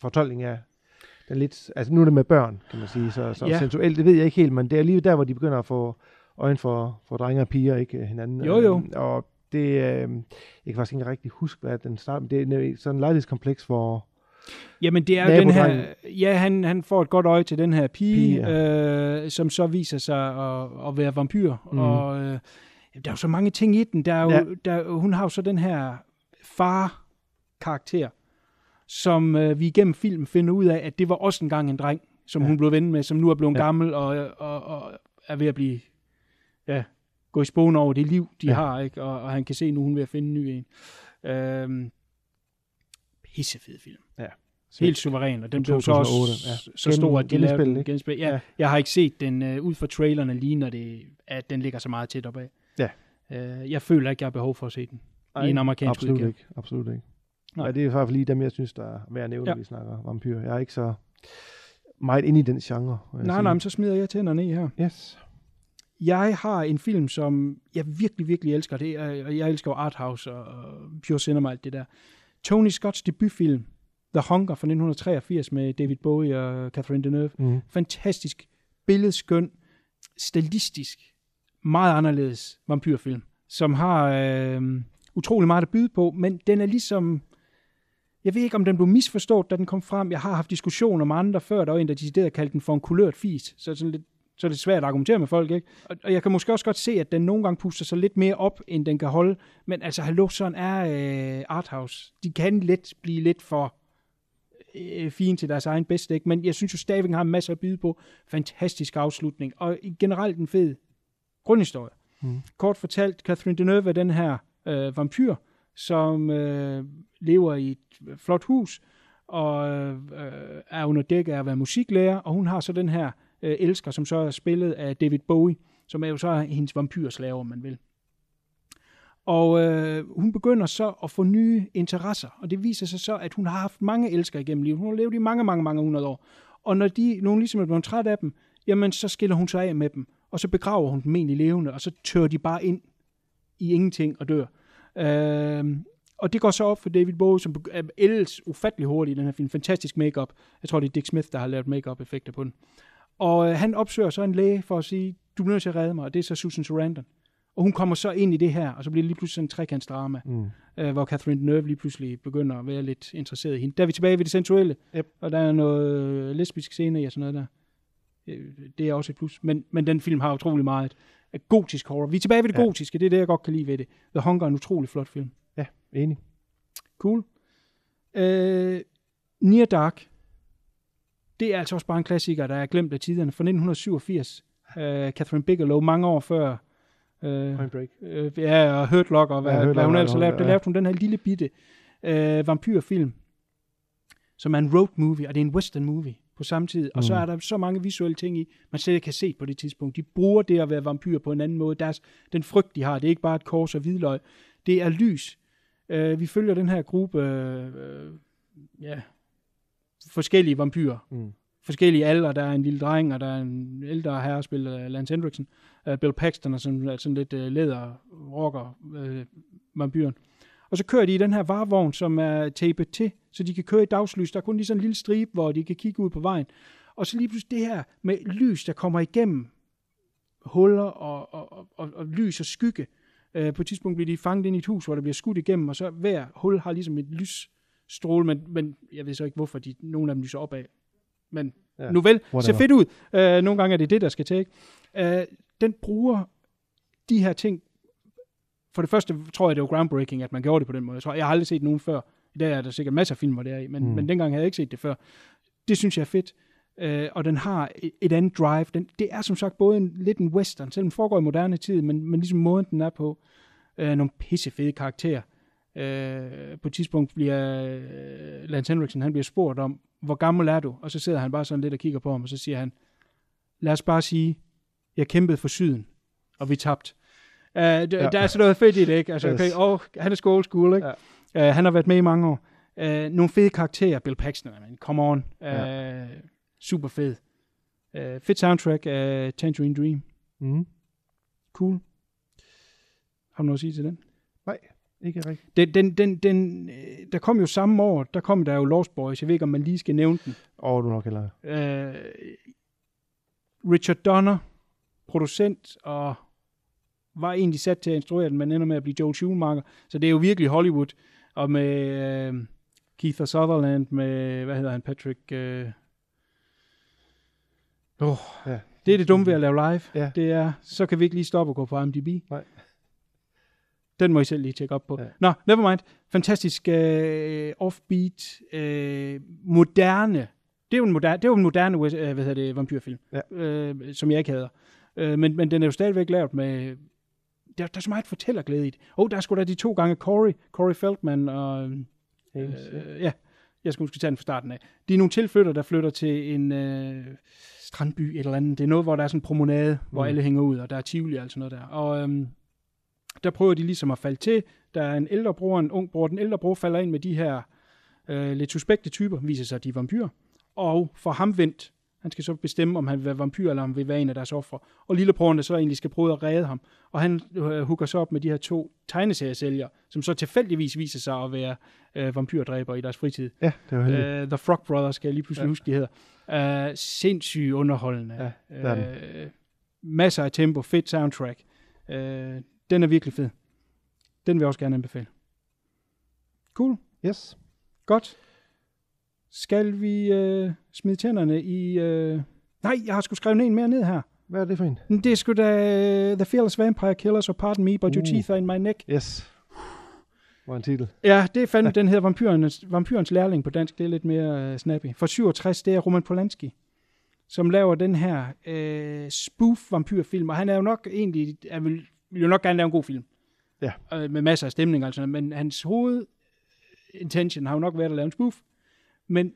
Speaker 8: fortolkning af den lidt, altså nu er det med børn, kan man sige, så, så
Speaker 7: Ja.
Speaker 8: sensuelt, det ved jeg ikke helt, men det er lige der, hvor de begynder at få øjne for, for drenge og piger, ikke hinanden.
Speaker 7: Jo, jo.
Speaker 8: Øh, og det, øh, jeg kan faktisk ikke rigtig huske, hvad den starter. Det er nemlig sådan en lejlighedskompleks, hvor
Speaker 7: Jamen, det er jo den her... Ja, han, han får et godt øje til den her pige,
Speaker 8: Pige,
Speaker 7: pige øh, som så viser sig at, at være vampyr. Mm. Og øh, der er jo så mange ting i den. Der er jo,
Speaker 8: Ja.
Speaker 7: ja. der, hun har jo så den her far-karakter, som øh, vi igennem film finder ud af, at det var også engang en dreng, som
Speaker 8: Ja.
Speaker 7: ja. hun blev ven med, som nu er blevet
Speaker 8: Ja.
Speaker 7: ja. gammel og, og, og er ved at blive... Ja, gå i spogen over det liv, de
Speaker 8: Ja.
Speaker 7: ja. har, ikke? Og, og han kan se, nu er hun ved at finde en ny en. Øhm, pissefed film. Helt suveræn, og den blev så også
Speaker 8: 2008, ja.
Speaker 7: så stor, at de
Speaker 8: Gen-
Speaker 7: lavede
Speaker 8: ikke?
Speaker 7: genspil. Ja,
Speaker 8: Ja.
Speaker 7: ja, jeg har ikke set den uh, ud fra trailerne lige, når det, at den ligger så meget tæt opad.
Speaker 8: Ja.
Speaker 7: Uh, jeg føler ikke, jeg har behov for at se den i en amerikansk
Speaker 8: absolut
Speaker 7: udgave.
Speaker 8: ikke, absolut ikke.
Speaker 7: Nej.
Speaker 8: Nej. det er i hvert fald lige dem, jeg synes, der er værd at nævne, ja.
Speaker 7: Ja.
Speaker 8: når vi snakker vampyr. Jeg er ikke så meget inde i den genre.
Speaker 7: Nej,
Speaker 8: sige.
Speaker 7: nej, men så smider jeg tænderne i her.
Speaker 8: Yes.
Speaker 7: Jeg har en film, som jeg virkelig, virkelig elsker. Det er, og jeg elsker jo Arthouse og, og Pure Cinema og alt det der. Tony Scotts debutfilm, The Hunger fra 1983 med David Bowie og Catherine Deneuve.
Speaker 8: Mm.
Speaker 7: fantastisk, billedskøn, stilistisk, meget anderledes vampyrfilm, som har øh, utrolig meget at byde på, men den er ligesom, jeg ved ikke, om den blev misforstået, da den kom frem. Jeg har haft diskussioner med andre før, der var en, der decideret kaldte den for en kulørt fis, så, sådan lidt, så er det svært at argumentere med folk, ikke? Og, og jeg kan måske også godt se, at den nogle gange puster sig lidt mere op, end den kan holde, men altså, hallo, sådan er øh, Arthouse. De kan let blive lidt for øh, fine til deres egen bedste, ikke? men jeg synes jo stadigvæk, har en masse at byde på. Fantastisk afslutning, og generelt en fed grundhistorie.
Speaker 8: Mm.
Speaker 7: Kort fortalt, Catherine Deneuve er den her øh, vampyr, som øh, lever i et øh, flot hus, og øh, er under dæk af at være musiklærer, og hun har så den her øh, elsker, som så er spillet af David Bowie, som er jo så hendes vampyrslave, om man vil. Og øh, hun begynder så at få nye interesser, og det viser sig så, at hun har haft mange elskere igennem livet. Hun har levet i mange, mange, mange hundrede år. Og når de, nogen ligesom er blevet træt af dem, jamen så skiller hun sig af med dem, og så begraver hun dem egentlig levende, og så tør de bare ind i ingenting og dør. Øh, og det går så op for David Bowie, som er ellers ufattelig hurtig i den her film. Fantastisk makeup. Jeg tror, det er Dick Smith, der har lavet makeup effekter på den. Og øh, han opsøger så en læge for at sige, du bliver nødt til at redde mig, og det er så Susan Sarandon. Og hun kommer så ind i det her, og så bliver det lige pludselig sådan en trekantsdrama,
Speaker 8: Mm.
Speaker 7: øh, hvor Catherine Deneuve lige pludselig begynder at være lidt interesseret i hende. Der er vi tilbage ved det sensuelle,
Speaker 8: Yep.
Speaker 7: og der er noget lesbisk scene i og sådan noget der. Øh, Det er også et plus. Men, men den film har utrolig meget gotisk horror. Vi er tilbage ved det
Speaker 8: Ja.
Speaker 7: gotiske, det er det, jeg godt kan lide ved det. The Hunger er en utrolig flot film.
Speaker 8: Ja, enig.
Speaker 7: Cool. Øh, Near Dark. Det er altså også bare en klassiker, der er glemt af tiderne. Fra 1987. Øh, Catherine Bigelow, mange år før. Øh,
Speaker 8: Point Break.
Speaker 7: øh, ja, og Hurt Lock, og hvad,
Speaker 8: Ja, Hurt
Speaker 7: hvad hun
Speaker 8: Locker,
Speaker 7: ellers har lavet. Der
Speaker 8: ja.
Speaker 7: lavede hun den her lille bitte øh, vampyrfilm, som er en road movie, og det er en western movie på samme tid. Og så
Speaker 8: Mm.
Speaker 7: er der så mange visuelle ting i, man slet ikke har set på det tidspunkt. De bruger det at være vampyr på en anden måde. Deres, den frygt, de har, det er ikke bare et kors og hvidløg. Det er lys. Øh, vi følger den her gruppe øh, ja, forskellige vampyrer.
Speaker 8: Mm.
Speaker 7: Forskellige aldre. Der er en lille dreng, og der er en ældre herre, spillet af Lance Hendrickson. Uh, Bill Paxton er sådan, sådan lidt uh, læder rocker uh, vampyren. Og så kører de i den her varevogn, som er tapet til, så de kan køre i dagslys. Der er kun lige sådan en lille stribe, hvor de kan kigge ud på vejen. Og så lige pludselig det her med lys, der kommer igennem huller og, og, og, og lys og skygge. Uh, på et tidspunkt bliver de fanget ind i et hus, hvor der bliver skudt igennem, og så hver hul har ligesom et lysstråle, men, men jeg ved så ikke, hvorfor de, nogle af dem lyser opad. Men
Speaker 8: Ja,
Speaker 7: nu vel, ser fedt ud. Uh, nogle gange er det det, der skal til. Uh, den bruger de her ting. For det første tror jeg, det var groundbreaking, at man gjorde det på den måde. Jeg tror, jeg har aldrig set nogen før I dag er der sikkert masser af film, hvor det er i, men,
Speaker 8: Mm.
Speaker 7: men dengang havde jeg ikke set det før. Det synes jeg er fedt. Øh, og den har et, et andet drive. Den, det er som sagt både en, lidt en western, selvom den foregår i moderne tid, men, men ligesom måden, den er på. Øh, nogle pissefede karakterer. Øh, på et tidspunkt bliver øh, Lance Henriksen, han bliver spurgt om, hvor gammel er du? Og så sidder han bare sådan lidt og kigger på ham, og så siger han, lad os bare sige, jeg kæmpede for syden, og vi tabte. Uh, d- ja. Der er sådan noget fedt i det, ikke? Altså,
Speaker 8: Yes.
Speaker 7: okay, oh, han er old school, ikke? Ja. Uh, han har været med i mange år. Uh, nogle fede karakterer, Bill Paxton, man, come on. Uh, ja. Super fed. Uh, fedt soundtrack af Tangerine Dream.
Speaker 8: Mm.
Speaker 7: Cool. Har du noget at sige til den?
Speaker 8: Nej, ikke rigtigt.
Speaker 7: Den, den, den, den, der kom jo samme år, der kom der jo Lost Boys. Jeg ved ikke, om man lige skal nævne den.
Speaker 8: Åh, oh, du nok heller.
Speaker 7: Øh, Richard Donner, producent, og var egentlig sat til at instruere den, men ender med at blive Joel Schumacher. Så det er jo virkelig Hollywood. Og med øh, Keith Sutherland, med, hvad hedder han, Patrick... Øh, oh,
Speaker 8: Ja.
Speaker 7: Det er det dumme ved at lave live.
Speaker 8: Ja.
Speaker 7: Det er, så kan vi ikke lige stoppe og gå på IMDb.
Speaker 8: Nej.
Speaker 7: Den må I selv lige tjekke op på.
Speaker 8: Ja.
Speaker 7: Nå, never mind. Fantastisk øh, offbeat, øh, moderne. Det er jo en moderne, det er jo en moderne øh, hvad hedder det, vampyrfilm,
Speaker 8: Ja.
Speaker 7: øh, som jeg ikke hader. Øh, men, men den er jo stadigvæk lavet med... Der, der er så meget fortællerglæde i det. Åh, oh, der er sgu da de to gange Corey, Corey Feldman og...
Speaker 8: Hayes,
Speaker 7: Øh, ja, jeg skal måske tage den fra starten af. De er nogle tilflytter, der flytter til en øh, strandby, et eller andet. Det er noget, hvor der er sådan en promenade, hvor
Speaker 8: Mm.
Speaker 7: alle hænger ud, og der er Tivoli og alt sådan noget der. Og øhm, der prøver de ligesom at falde til. Der er en ældre bror og en ung bror. Den ældre bror falder ind med de her øh, lidt suspekte typer, viser sig, at de er vampyrer. Og får ham vendt. Han skal så bestemme, om han vil være vampyr, eller om han vil være en af deres ofre. Og lillebroren, der så egentlig skal prøve at redde ham. Og han øh, hooker så op med de her to tegneseriesælgere, som så tilfældigvis viser sig at være øh, vampyrdræber i deres fritid.
Speaker 8: Ja, det var heldigt.
Speaker 7: Uh, The Frog Brothers, skal jeg lige pludselig ja. huske, de hedder. Uh, sindssygt underholdende.
Speaker 8: Ja,
Speaker 7: uh, masser af tempo, fedt soundtrack. Uh, den er virkelig fed. Den vil jeg også gerne anbefale. Cool.
Speaker 8: Yes.
Speaker 7: Godt. Skal vi uh, smide tænderne i... Uh... Nej, jeg har sgu skrevet en mere ned her.
Speaker 8: Hvad er det for en?
Speaker 7: Men Det er sgu da The Fearless Vampire Killers, og Pardon Me, but your
Speaker 8: Uh.
Speaker 7: teeth are in my neck.
Speaker 8: Yes. Hvor er en titel?
Speaker 7: Ja, det er fandme, den hedder Vampyrens, Vampyrens Lærling på dansk. Det er lidt mere uh, snappy. For 67, det er Roman Polanski, som laver den her uh, spoof-vampyrfilm. Og han er jo nok egentlig, han vil, vil jo nok gerne lave en god film.
Speaker 8: Ja.
Speaker 7: Uh, med masser af stemning, altså. Men hans hoved intention har jo nok været at lave en spoof. Men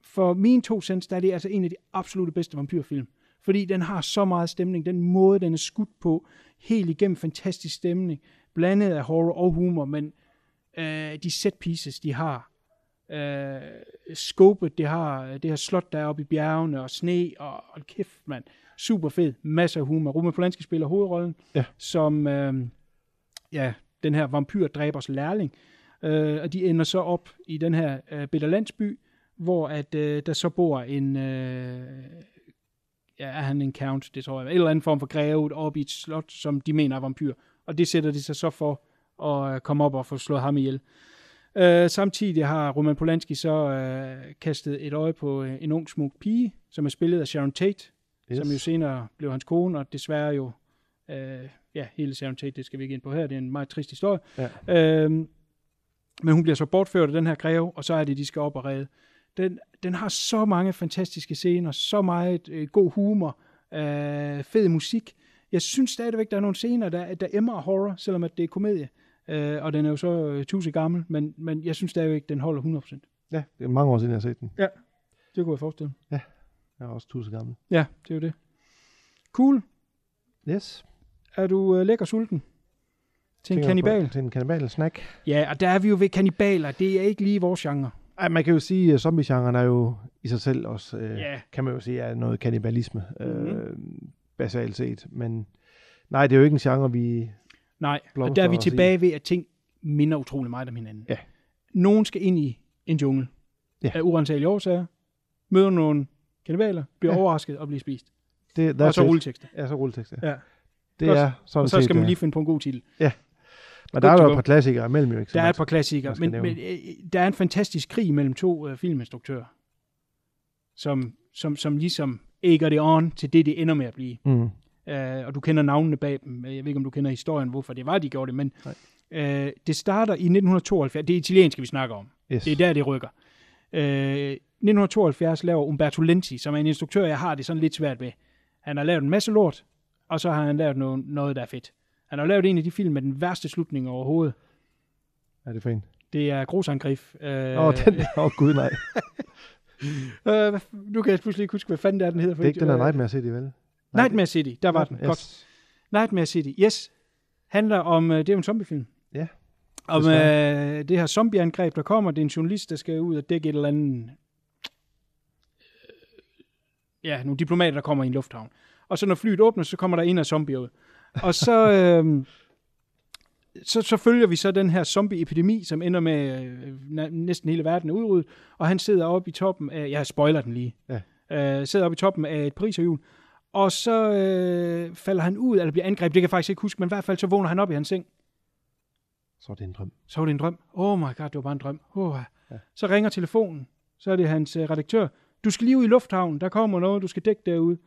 Speaker 7: for mine to cents, der er det altså en af de absolute bedste vampyrfilm. Fordi den har så meget stemning. Den måde, den er skudt på, helt igennem fantastisk stemning. Blandet af horror og humor, men øh, de set pieces, de har. Øh, skåbet, det har, det her slot, der er oppe i bjergene, og sne, og hold kæft, mand. Super fed. Masser af humor. Roman Polanski spiller hovedrollen,
Speaker 8: Ja.
Speaker 7: som øh, ja, den her vampyrdræbers lærling. Øh, og de ender så op i den her øh, bitte landsby, hvor at øh, der så bor en, øh, ja, er han en count, det tror jeg, en eller anden form for greve op i et slot, som de mener er vampyr. Og det sætter de sig så for at øh, komme op og få slået ham ihjel. Øh, samtidig har Roman Polanski så øh, kastet et øje på øh, en ung smuk pige, som er spillet af Sharon Tate, yes. som jo senere blev hans kone, og desværre jo, øh, ja, hele Sharon Tate, det skal vi ikke ind på her, det er en meget trist historie.
Speaker 8: Ja.
Speaker 7: Øhm, men hun bliver så bortført af den her greve, og så er det, de skal op og redde. Den, den har så mange fantastiske scener, så meget øh, god humor, øh, fed musik. Jeg synes stadigvæk, der er nogle scener, der, der emmer horror, selvom at det er komedie. Øh, og den er jo så øh, tusind gammel, men, men jeg synes stadigvæk, den holder 100%.
Speaker 8: Ja, det er mange år siden, jeg har set den.
Speaker 7: Det kunne jeg forestille mig.
Speaker 8: Jeg er også tusind gammel.
Speaker 7: Ja, det er jo det. Cool.
Speaker 8: Yes.
Speaker 7: Er du øh, lækker sulten? Til en kanibal?
Speaker 8: Til en kanibal snack.
Speaker 7: Ja, og der er vi jo ved kanibaler. Det er ikke lige vores genre.
Speaker 8: Ej, man kan jo sige, at zombie-genren er jo i sig selv også, øh,
Speaker 7: Ja.
Speaker 8: kan man jo sige, er noget kannibalisme,
Speaker 7: Mhm.
Speaker 8: øh, basalt set. Men nej, det er jo ikke en genre, vi...
Speaker 7: Nej, og der er vi
Speaker 8: i.
Speaker 7: tilbage ved, at ting minder utrolig meget om hinanden.
Speaker 8: Ja.
Speaker 7: Nogen skal ind i en jungle
Speaker 8: Ja.
Speaker 7: af urensagelige årsager, møder nogle kanibaler, bliver
Speaker 8: Ja.
Speaker 7: overrasket og bliver spist.
Speaker 8: Det,
Speaker 7: Og så rulletekster.
Speaker 8: Ja, så rulletekst, ja.
Speaker 7: Ja.
Speaker 8: Det er sådan
Speaker 7: Og så skal
Speaker 8: set,
Speaker 7: man lige finde på en god titel.
Speaker 8: Men der er jo et par klassikere imellem, jo ikke?
Speaker 7: Der er et par klassikere, men, men øh, der er en fantastisk krig mellem to øh, filminstruktører, som, som, som ligesom ægger det on til det, det ender med at blive.
Speaker 8: Mm.
Speaker 7: Uh, og du kender navnene bag dem. Jeg ved ikke, om du kender historien, hvorfor det var, de gjorde det, men uh, det starter i 1972. Det er italienske, vi snakker om.
Speaker 8: Yes.
Speaker 7: Det er der, det rykker. Øh, 1972 laver Umberto Lenzi, som er en instruktør, jeg har det sådan lidt svært ved. Han har lavet en masse lort, og så har han lavet noget, noget der er fedt. Han har lavet en af de film med den værste slutning overhovedet.
Speaker 8: Er det for en?
Speaker 7: Det er Grosangrif. Øh,
Speaker 8: Åh, oh, den Åh, oh, gud nej.
Speaker 7: øh, nu kan jeg pludselig ikke huske, hvad fanden det er, den hedder.
Speaker 8: Det er ikke den der Nightmare City, vel?
Speaker 7: Nightmare City, der var den.
Speaker 8: Yes.
Speaker 7: Godt. Nightmare City, yes. Handler om, øh, det er jo en zombiefilm.
Speaker 8: Ja,
Speaker 7: Om
Speaker 8: desværre.
Speaker 7: øh, det her zombieangreb, der kommer. Det er en journalist, der skal ud og dække et eller andet... øh, Ja, nogle diplomater, der kommer i en lufthavn. Og så når flyet åbner, så kommer der en af zombier ud. Og så, øh, så, så følger vi så den her zombie-epidemi, som ender med øh, næ- næsten hele verden er udryddet. Og han sidder oppe i toppen af... Jeg spoiler den lige.
Speaker 8: Ja.
Speaker 7: Øh, sidder oppe i toppen af et pariserhjul. Og så øh, falder han ud, eller bliver angrebet. Det kan jeg faktisk ikke huske, men i hvert fald så vågner han op i hans seng.
Speaker 8: Så er det en drøm.
Speaker 7: Så var det en drøm. Oh my god, det var bare en drøm. Oh, ja. Så ringer telefonen. Så er det hans øh, redaktør. Du skal lige ud i lufthavnen. Der kommer noget, du skal dække derude.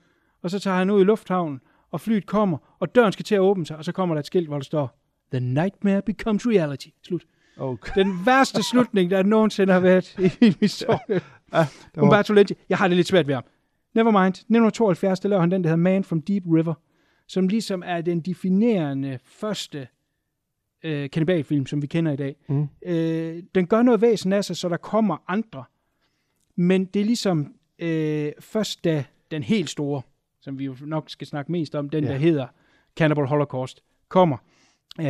Speaker 7: Og så tager han ud i lufthavnen, og flyet kommer, og døren skal til at åbne sig, og så kommer der et skilt, hvor der står, The nightmare becomes reality. Slut.
Speaker 8: Okay.
Speaker 7: Den værste slutning, der nogensinde har været i min historie.
Speaker 8: Ja, var,
Speaker 7: Umberto Lenzi. Jeg har det lidt svært ved ham. Nevermind. 1972, der laver han den, der hedder Man from Deep River, som ligesom er den definerende første øh, kannibalfilm, som vi kender i dag.
Speaker 8: Mm.
Speaker 7: Øh, den gør noget væsen af sig, så der kommer andre. Men det er ligesom øh, først da den helt store, som vi jo nok skal snakke mest om, den
Speaker 8: Ja.
Speaker 7: der hedder Cannibal Holocaust, kommer. Øh,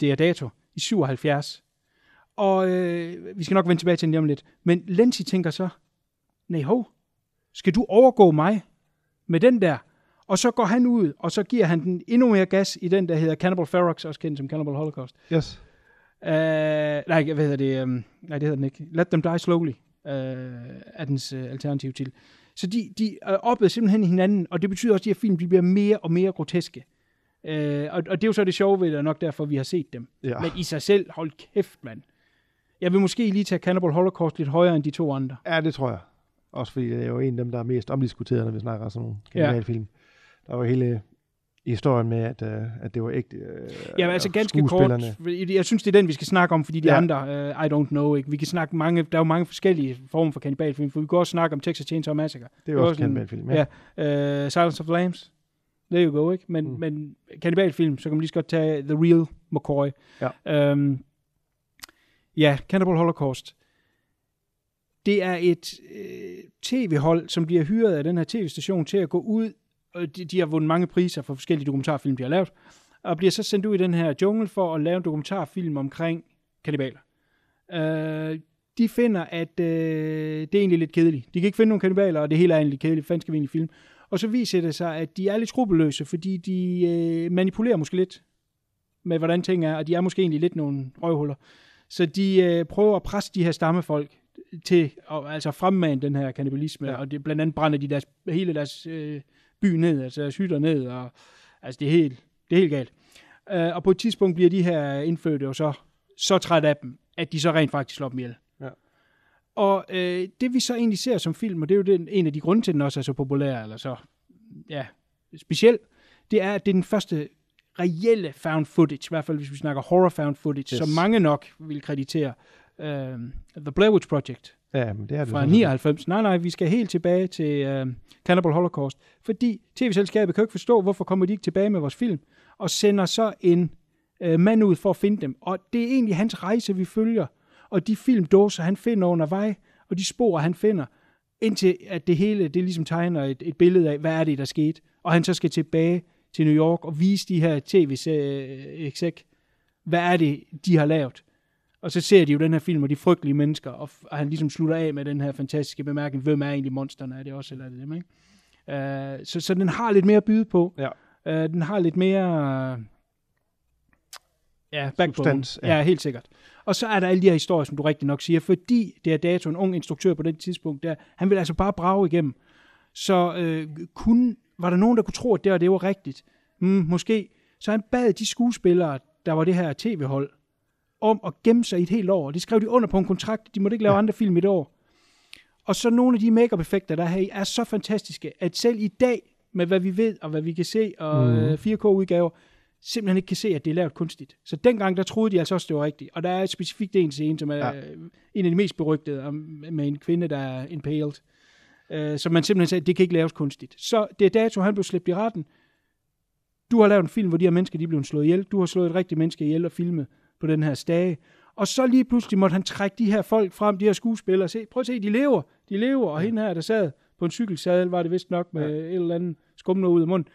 Speaker 7: det er dato i 77. Og øh, vi skal nok vende tilbage til den lige om lidt. Men Lenzi tænker så, nej hov, skal du overgå mig med den der? Og så går han ud, og så giver han den endnu mere gas i den, der hedder Cannibal Ferox, også kendt som Cannibal Holocaust.
Speaker 8: yes.
Speaker 7: Uh, nej, hvad hedder det? Um, nej, det hedder den ikke. Let Them Die Slowly uh, er dens uh, alternativ til. Så de, de er oppet simpelthen hinanden, og det betyder også, at de her film de bliver mere og mere groteske. Uh, og, og det er jo så det sjove ved det, og nok derfor, vi har set dem.
Speaker 8: Ja.
Speaker 7: Men i sig selv, hold kæft, mand. Jeg vil måske lige tage Cannibal Holocaust lidt højere end de to andre.
Speaker 8: Ja, det tror jeg. Også fordi det er jo en af dem, der er mest omdiskuteret, når vi snakker om sådan nogle
Speaker 7: Ja.
Speaker 8: kriminalfilm. Der var hele historien med, at, uh, at det var ægte uh,
Speaker 7: Ja, altså ganske kort. Jeg synes, det er den, vi skal snakke om, fordi de ja. Andre, uh, I don't know, ikke? Vi kan snakke mange, der er jo mange forskellige former for kannibalfilm, for vi kan også snakke om Texas Chainsaw Massacre.
Speaker 8: Det er jo også en kannibalfilm,
Speaker 7: Ja.
Speaker 8: ja.
Speaker 7: Uh, Silence of the Lambs. There you go, ikke? Men, mm. Men kannibalfilm, så kan man lige så godt tage The Real McCoy.
Speaker 8: Ja.
Speaker 7: Um, ja, Cannibal Holocaust. Det er et øh, tv-hold, som bliver hyret af den her tv-station til at gå ud, og de, de har vundet mange priser for forskellige dokumentarfilm, de har lavet, og bliver så sendt ud i den her jungle for at lave en dokumentarfilm omkring kannibaler. Øh, de finder, at øh, det er egentlig lidt kedeligt. De kan ikke finde nogen kannibaler, og det hele er egentlig kedeligt. Hvad skal vi egentlig film? Og så viser det sig, at de er lidt skrupelløse, fordi de øh, manipulerer måske lidt med, hvordan ting er, og de er måske egentlig lidt nogle røvhuller. Så de øh, prøver at presse de her stammefolk til at altså fremmane den her kannibalisme, ja.
Speaker 8: Ja.
Speaker 7: og det, blandt andet brænder de deres, hele deres øh, by ned, altså hytter ned, og altså det er helt, det er helt galt. Øh, og på et tidspunkt bliver de her indfødte jo så, så træt af dem, at de så rent faktisk slår dem ihjel.
Speaker 8: Ja.
Speaker 7: Og øh, det vi så egentlig ser som film, og det er jo den, en af de grunde til, at den også er så populær, eller så ja, speciel, det er, at det er den første reelle found footage, i hvert fald hvis vi snakker horror found footage, yes. Som mange nok vil kreditere uh, The Blair Witch Project
Speaker 8: Ja, men det er det.
Speaker 7: fra
Speaker 8: sådan set.
Speaker 7: 99. Nej, nej, vi skal helt tilbage til uh, Cannibal Holocaust, fordi tv-selskabet kan jo ikke forstå, hvorfor kommer de ikke tilbage med vores film, og sender så en uh, mand ud for at finde dem. Og det er egentlig hans rejse, vi følger, og de filmdåser, han finder undervej, og de spor, han finder, indtil at det hele, det ligesom tegner et, et billede af, hvad er det, der skete. Og han så skal tilbage til New York og vise de her tv-exec, hvad er det, de har lavet. Og så ser de jo den her film, og de frygtelige mennesker, og, og han ligesom slutter af med den her fantastiske bemærkning, hvem er egentlig monsterne, er det også, eller er det dem, ikke? Uh, så, så den har lidt mere at byde på.
Speaker 8: Ja.
Speaker 7: Uh, den har lidt mere... Uh, ja.
Speaker 8: Substans,
Speaker 7: ja.
Speaker 8: ja,
Speaker 7: helt sikkert. Og så er der alle de her historier, som du rigtig nok siger, fordi det er dato, en ung instruktør på det tidspunkt, der, han vil altså bare brage igennem. Så øh, kun, var der nogen, der kunne tro, at det, og det var rigtigt? Mm, måske. Så han bad de skuespillere, der var det her tv-hold, om at gemme sig i et helt år. Det skrev de under på en kontrakt. De måtte ikke lave ja. andre film i et år. Og så nogle af de make-up-effekter, der er her i, er så fantastiske, at selv i dag, med hvad vi ved og hvad vi kan se, og mm. 4K-udgaver, simpelthen ikke kan se, at det er lavet kunstigt. Så dengang, der troede de altså også, det var rigtigt. Og der er specifikt en scene, som er ja.
Speaker 8: Ja.
Speaker 7: en af de mest berygtede, om, med en kvinde, der er impaled. Øh, som man simpelthen sagde, det kan ikke laves kunstigt. Så det er dato, han blev slæbt i retten. Du har lavet en film, hvor de her mennesker de blevet slået ihjel. Du har slået et rigtigt menneske ihjel og filmet på den her stage. Og så lige pludselig måtte han trække de her folk frem, de her skuespillere, og se, prøv at se, de lever, de lever, og hende her, der sad på en cykelsadel, var det vist nok med ja. et eller andet skummer ud af munden.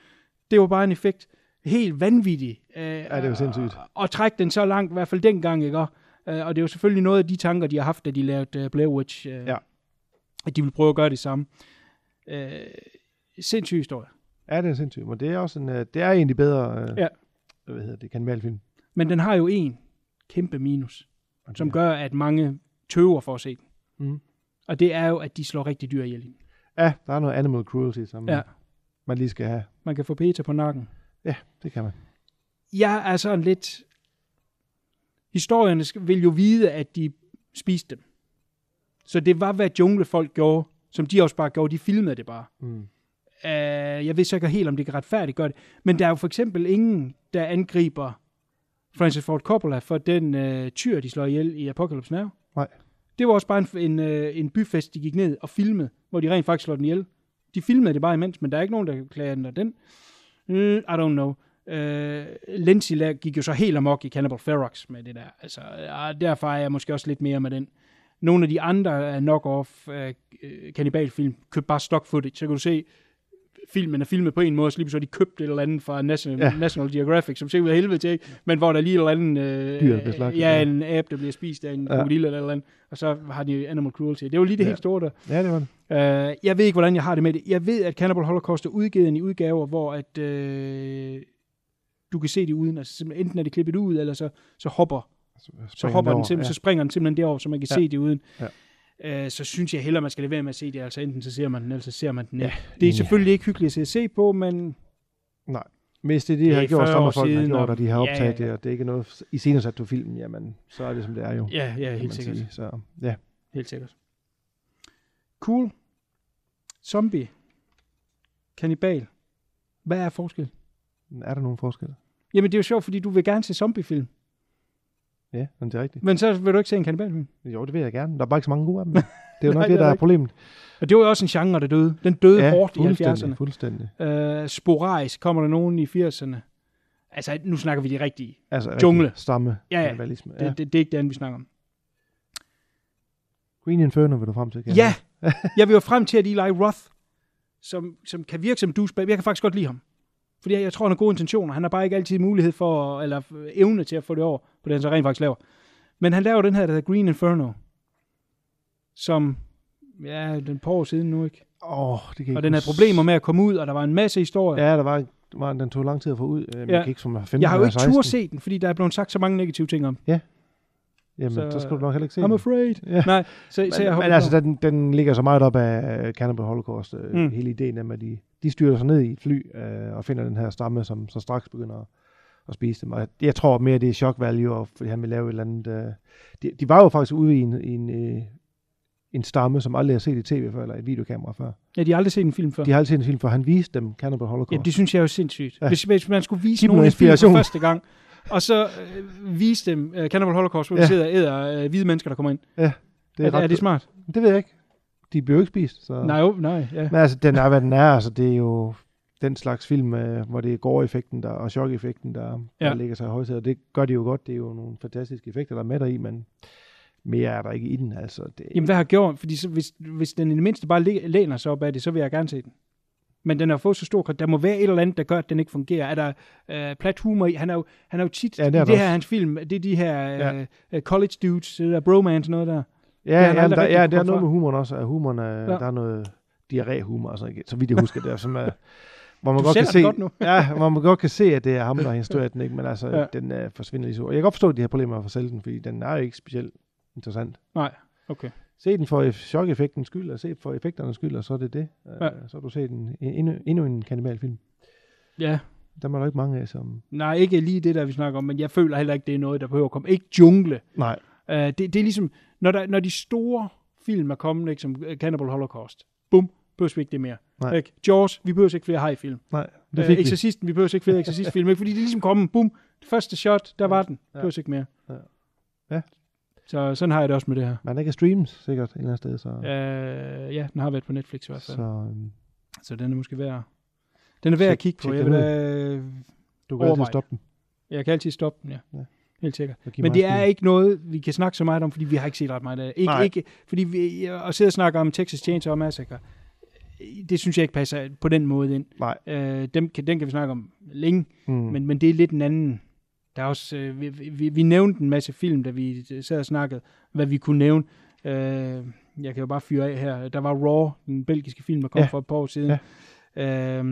Speaker 7: Det var bare en effekt. Helt vanvittig. Øh,
Speaker 8: Ja, det jo sindssygt.
Speaker 7: Og trække den så langt, i hvert fald dengang, ikke? Og, øh, og det er jo selvfølgelig noget af de tanker, de har haft, da de lavede uh, Blair Witch. Uh,
Speaker 8: Ja.
Speaker 7: At de vil prøve at gøre det samme. Uh, sindssyg historie.
Speaker 8: Ja, det er sindssygt. Men det er også en, øh, det er de bedre, øh,
Speaker 7: Ja.
Speaker 8: hvad hedder det, kanibalfilm.
Speaker 7: Men den har jo en kæmpe minus,
Speaker 8: Okay.
Speaker 7: som gør, at mange tøver for at se den.
Speaker 8: Mhm.
Speaker 7: Og det er jo, at de slår rigtig dyr ihjel.
Speaker 8: Ja, der er noget animal cruelty, som
Speaker 7: Ja.
Speaker 8: man lige skal have.
Speaker 7: Man kan få Peter på nakken.
Speaker 8: Ja, det kan man.
Speaker 7: Jeg er sådan lidt... Historierne vil jo vide, at de spiste dem. Så det var, hvad junglefolk gjorde, som de også bare gjorde. De filmede det bare.
Speaker 8: Mm.
Speaker 7: Uh, jeg ved så ikke helt, om det kan retfærdigt gøre det. Men der er jo for eksempel ingen, der angriber Francis Ford Coppola for den uh, tyr, de slår ihjel i Apocalypse Now.
Speaker 8: Nej.
Speaker 7: Det var også bare en, en, uh, en byfest, de gik ned og filmede, hvor de rent faktisk slår den ihjel. De filmede det bare imens, men der er ikke nogen, der kan klage den. den. Mm, I don't know. Lindsay la- gik jo så helt amok i Cannibal Ferox med det der. Altså, uh, derfor er jeg måske også lidt mere med den. Nogle af de andre knock-off uh, kannibalfilm købte bare stock footage. Så kan du se, filmen er filmet på en måde, så lige så de købt et eller andet fra National, ja. National Geographic, som ser ud af helvede til, men hvor der lige et eller andet, øh,
Speaker 8: Dyr, slagtet,
Speaker 7: ja, en abe, der bliver spist af en
Speaker 8: Ja.
Speaker 7: krokodil eller et eller andet, og så har de Animal Cruelty. Det var lige det
Speaker 8: Ja.
Speaker 7: helt store der.
Speaker 8: Ja, det var det.
Speaker 7: Uh, jeg ved ikke, hvordan jeg har det med det. Jeg ved, at Cannibal Holocaust er udgivet i udgaver, hvor at, øh, du kan se det uden. Altså, enten er det klippet ud, eller så, så hopper, så,
Speaker 8: springer
Speaker 7: hopper den
Speaker 8: over,
Speaker 7: simpelthen,
Speaker 8: ja.
Speaker 7: så springer den simpelthen derover, så man kan
Speaker 8: Ja.
Speaker 7: se det uden.
Speaker 8: Ja.
Speaker 7: Uh, så synes jeg hellere, man skal lade være med at se det. Altså enten så ser man den, eller så ser man den.
Speaker 8: Ja,
Speaker 7: Det er selvfølgelig ikke hyggeligt at se på, men
Speaker 8: Nej. Hvis det er de
Speaker 7: Det er
Speaker 8: har gjort,
Speaker 7: 40
Speaker 8: som folk har gjort,
Speaker 7: og-
Speaker 8: de har optaget
Speaker 7: ja, ja.
Speaker 8: det, og det er ikke noget i scenen sat på filmen, jamen, så er det som det er jo.
Speaker 7: ja, ja helt sikkert.
Speaker 8: sige. Så, ja.
Speaker 7: Helt sikkert. Cool. Zombie. Kannibal. Hvad er forskel?
Speaker 8: Er der nogen forskel?
Speaker 7: Jamen, det er jo sjovt, fordi du vil gerne se zombiefilm.
Speaker 8: Ja, men det er rigtigt.
Speaker 7: Men så vil du ikke se en kannibalfilm.
Speaker 8: Jo, det vil jeg gerne. Der er bare ikke så mange gode af dem. Det er jo nok
Speaker 7: Nej,
Speaker 8: det,
Speaker 7: det er
Speaker 8: der er
Speaker 7: rigtigt.
Speaker 8: problemet.
Speaker 7: Og det var jo også en genre, der døde. Den døde ja, hårdt i
Speaker 8: fuldstændig,
Speaker 7: 70'erne.
Speaker 8: fuldstændig.
Speaker 7: Uh, sporadisk kommer der nogen i 80'erne. Altså, nu snakker vi de rigtige.
Speaker 8: Altså,
Speaker 7: Jungle.
Speaker 8: rigtig Stamme.
Speaker 7: Ja, ja.
Speaker 8: kannibalisme.
Speaker 7: Det,
Speaker 8: Ja.
Speaker 7: det, det er ikke den, vi snakker om.
Speaker 8: Green Inferno vil du frem til, kan
Speaker 7: Ja,
Speaker 8: jeg
Speaker 7: jeg vil jo frem til, at Eli Roth, som, som kan virke som douchebag, jeg kan faktisk godt lide ham. Fordi jeg, jeg tror, han har gode intentioner. Han har bare ikke altid mulighed for, eller øh, evne til at få det over på det, han så rent faktisk laver. Men han laver den her, der hedder Green Inferno, som, ja, den par år siden nu, ikke?
Speaker 8: Åh, oh, det kan
Speaker 7: Og den havde problemer med at komme ud, og der var en masse historier.
Speaker 8: Ja, der var, der var, den tog lang tid at få ud. Øh,
Speaker 7: Ja.
Speaker 8: ja. kan ikke som 15
Speaker 7: jeg har jo ikke
Speaker 8: 16.
Speaker 7: tur se den, fordi der er blevet sagt så mange negative ting om.
Speaker 8: Jamen,
Speaker 7: så-
Speaker 8: så, skal du nok heller ikke se
Speaker 7: I'm
Speaker 8: den.
Speaker 7: afraid.
Speaker 8: Ja.
Speaker 7: Nej, så,
Speaker 8: Men,
Speaker 7: så jeg
Speaker 8: men altså,
Speaker 7: på.
Speaker 8: den, den ligger så meget op af øh, Cannibal Holocaust. Øh,
Speaker 7: Mm.
Speaker 8: Hele ideen om, at de, de styrer sig ned i et fly øh, og finder den her stamme, som så straks begynder at, at spise dem. Og jeg, tror mere, det er shock value, og fordi han vil lave et eller andet... Øh, de, de var jo faktisk ude i en, i en, øh, en stamme, som aldrig har set i tv før, eller et videokamera før.
Speaker 7: Ja, de har aldrig set en film før.
Speaker 8: De har aldrig set en film, for han viste dem Cannibal Holocaust.
Speaker 7: Ja, det synes jeg er jo sindssygt. Ja.
Speaker 8: Ja.
Speaker 7: Hvis, hvis man skulle vise nogen en film for første gang, og så øh, vise dem uh, Cannibal Holocaust, hvor ja.
Speaker 8: Ja.
Speaker 7: de sidder og æder øh, hvide mennesker, der kommer ind.
Speaker 8: det
Speaker 7: Er, er,
Speaker 8: ret-
Speaker 7: er det smart?
Speaker 8: det ved jeg ikke. De bliver jo ikke spist. Så.
Speaker 7: Ja. Nej, jo, nej, ja.
Speaker 8: Men altså, den er, hvad den er. Altså, det er jo den slags film, øh, hvor det er gore-effekten der, og chok-effekten, der,
Speaker 7: Ja.
Speaker 8: der ligger sig i højsædet. Det gør de jo godt. Det er jo nogle fantastiske effekter, der er med der i, men mere er der ikke i den. Altså, det,
Speaker 7: Jamen, hvad har gjort? Fordi så, hvis, hvis den i det mindste bare læ- læner sig op af det, så vil jeg gerne se den. Men den har fået så stor. Der må være et eller andet, der gør, at den ikke fungerer. Er der øh, plat humor i? Han er jo, han er jo tit,
Speaker 8: Ja,
Speaker 7: ja,
Speaker 8: det
Speaker 7: det
Speaker 8: er
Speaker 7: i
Speaker 8: der
Speaker 7: det her hans film, det er de her
Speaker 8: Ja.
Speaker 7: øh, college dudes, det der bromance noget der.
Speaker 8: ja,
Speaker 7: det
Speaker 8: ja,
Speaker 7: aldrig
Speaker 8: der, ja, det er noget
Speaker 7: fra.
Speaker 8: med humoren også. At humoren er,
Speaker 7: Ja.
Speaker 8: ja. der er noget diarré-humor, altså, så vidt jeg husker det, som er, hvor man
Speaker 7: Du
Speaker 8: godt kan se,
Speaker 7: godt nu.
Speaker 8: ja, hvor man godt kan se, at det er ham, der har instrueret den, ikke? men altså,
Speaker 7: Ja.
Speaker 8: den uh, forsvinder lige så. Og jeg kan godt forstå, at de har problemer med at sælge den, fordi den er jo ikke specielt interessant.
Speaker 7: Nej, okay.
Speaker 8: Se den for chok-effektens skyld, og se for effekternes skyld, og så er det det.
Speaker 7: Ja.
Speaker 8: Ja. Så har du set en, endnu, endnu en kannibalfilm.
Speaker 7: Ja,
Speaker 8: Der er der ikke mange af, som...
Speaker 7: nej, ikke lige det der, vi snakker om, men jeg føler heller ikke, det er noget, der behøver at komme. Ikke jungle.
Speaker 8: Nej.
Speaker 7: Uh, det, det er ligesom, når, der, når de store film er kommet, ikke, som øh, Cannibal Holocaust, bum, behøver vi ikke det mere.
Speaker 8: Nej.
Speaker 7: Ikke? Jaws, vi behøver ikke flere hajfilm.
Speaker 8: Nej, det
Speaker 7: Øh,
Speaker 8: fik vi.
Speaker 7: Exorcisten, vi behøver ikke flere Exorcist-film, ikke? fordi det er ligesom kommet, bum, det første shot, der var den.
Speaker 8: Ja.
Speaker 7: Behøver ikke mere.
Speaker 8: Ja. Ja.
Speaker 7: Så sådan har jeg det også med det her.
Speaker 8: Men den kan streames sikkert et eller andet sted, så,
Speaker 7: Øh, ja, den har været på Netflix i hvert fald.
Speaker 8: så
Speaker 7: Så,
Speaker 8: øhm,
Speaker 7: så den er måske værd. Den er værd at kigge på. Jeg, vil, da,
Speaker 8: du kan altid stoppe den.
Speaker 7: jeg kan altid stoppe den, ja.
Speaker 8: Ja.
Speaker 7: Helt sikkert.
Speaker 8: og
Speaker 7: Men det er ikke noget, vi kan snakke så meget om, fordi vi har ikke set ret meget af det. Ikke,
Speaker 8: Nej.
Speaker 7: ikke, fordi vi, at sidde og snakke om Texas Chainsaw Massacre, det synes jeg ikke passer på den måde ind.
Speaker 8: Nej.
Speaker 7: Øh, dem kan, den kan vi snakke om længe,
Speaker 8: Mm.
Speaker 7: men, men det er lidt en anden. Der er også, øh, vi, vi, vi nævnte en masse film, da vi sad og snakkede, hvad vi kunne nævne. Øh, jeg kan jo bare fyre af her. Der var Raw, den belgiske film, der kom
Speaker 8: Ja.
Speaker 7: for et par år siden. Ja. Øh,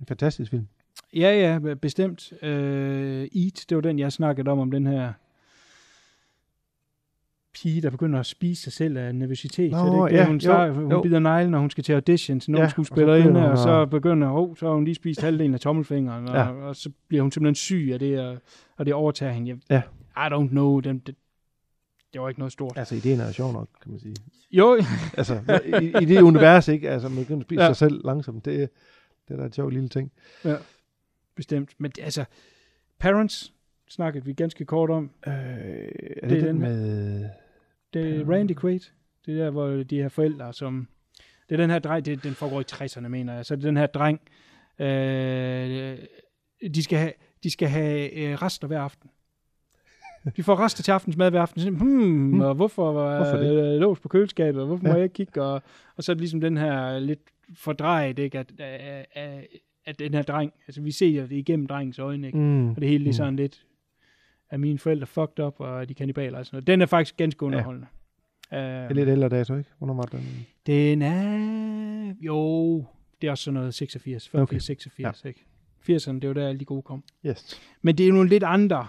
Speaker 8: En fantastisk film.
Speaker 7: Ja, ja, bestemt. Øh, Eat, det var den, jeg snakkede om, om den her pige, der begynder at spise sig selv af nervøsitet.
Speaker 8: Nå,
Speaker 7: så det
Speaker 8: ja,
Speaker 7: hun,
Speaker 8: jo,
Speaker 7: starter, hun
Speaker 8: jo.
Speaker 7: bider neglen, når hun skal til audition til
Speaker 8: Ja, og så
Speaker 7: skuespillerinde,
Speaker 8: begynder
Speaker 7: og,
Speaker 8: hun
Speaker 7: så begynder, oh, så har hun lige spist halvdelen af tommelfingeren, og,
Speaker 8: Ja.
Speaker 7: og så bliver hun simpelthen syg af det, og, og det overtager hende. Jeg,
Speaker 8: Ja.
Speaker 7: I don't know, den, det, det var ikke noget stort.
Speaker 8: Altså, ideen er jo sjov nok, kan man sige.
Speaker 7: Jo,
Speaker 8: Altså, i, i det univers, ikke? Altså, man begynder at spise
Speaker 7: Ja.
Speaker 8: ja. sig selv langsomt. Det, det er da et sjov lille ting.
Speaker 7: bestemt. Men det- altså, Parents snakkede vi ganske kort om.
Speaker 8: Øh, er
Speaker 7: Det
Speaker 8: det,
Speaker 7: er
Speaker 8: den
Speaker 7: den
Speaker 8: med...
Speaker 7: Det er Randy Quaid. Det er der, hvor de her forældre, som... Det er den her dreng, det, den foregår i 60'erne, mener jeg. Så det er den her dreng, øh, de skal have, de skal have øh, rester hver aften. De får rester til aftensmad hver aften. Så, hmm, og hvorfor var
Speaker 8: Hvorfor
Speaker 7: hvorfor lås på køleskabet, og hvorfor ja. må jeg ikke kigge? Og, og så er det ligesom den her lidt fordrejet, ikke? At, at, at, at den her dreng, altså vi ser det igennem drengens øjne, ikke?
Speaker 8: Mm,
Speaker 7: Og det hele det er
Speaker 8: mm.
Speaker 7: sådan lidt, at mine forældre fucked up, og de kannibaler og sådan noget. Den er faktisk ganske underholdende. Ja.
Speaker 8: Det er
Speaker 7: Uh,
Speaker 8: lidt ældre dato, ikke? Hvornår var den?
Speaker 7: den er... Jo, det er også sådan noget 86, 85, okay.
Speaker 8: Okay.
Speaker 7: 86, ja. ikke? 80'erne, det var der alle de gode kom.
Speaker 8: Yes.
Speaker 7: Men det er jo nogle lidt andre.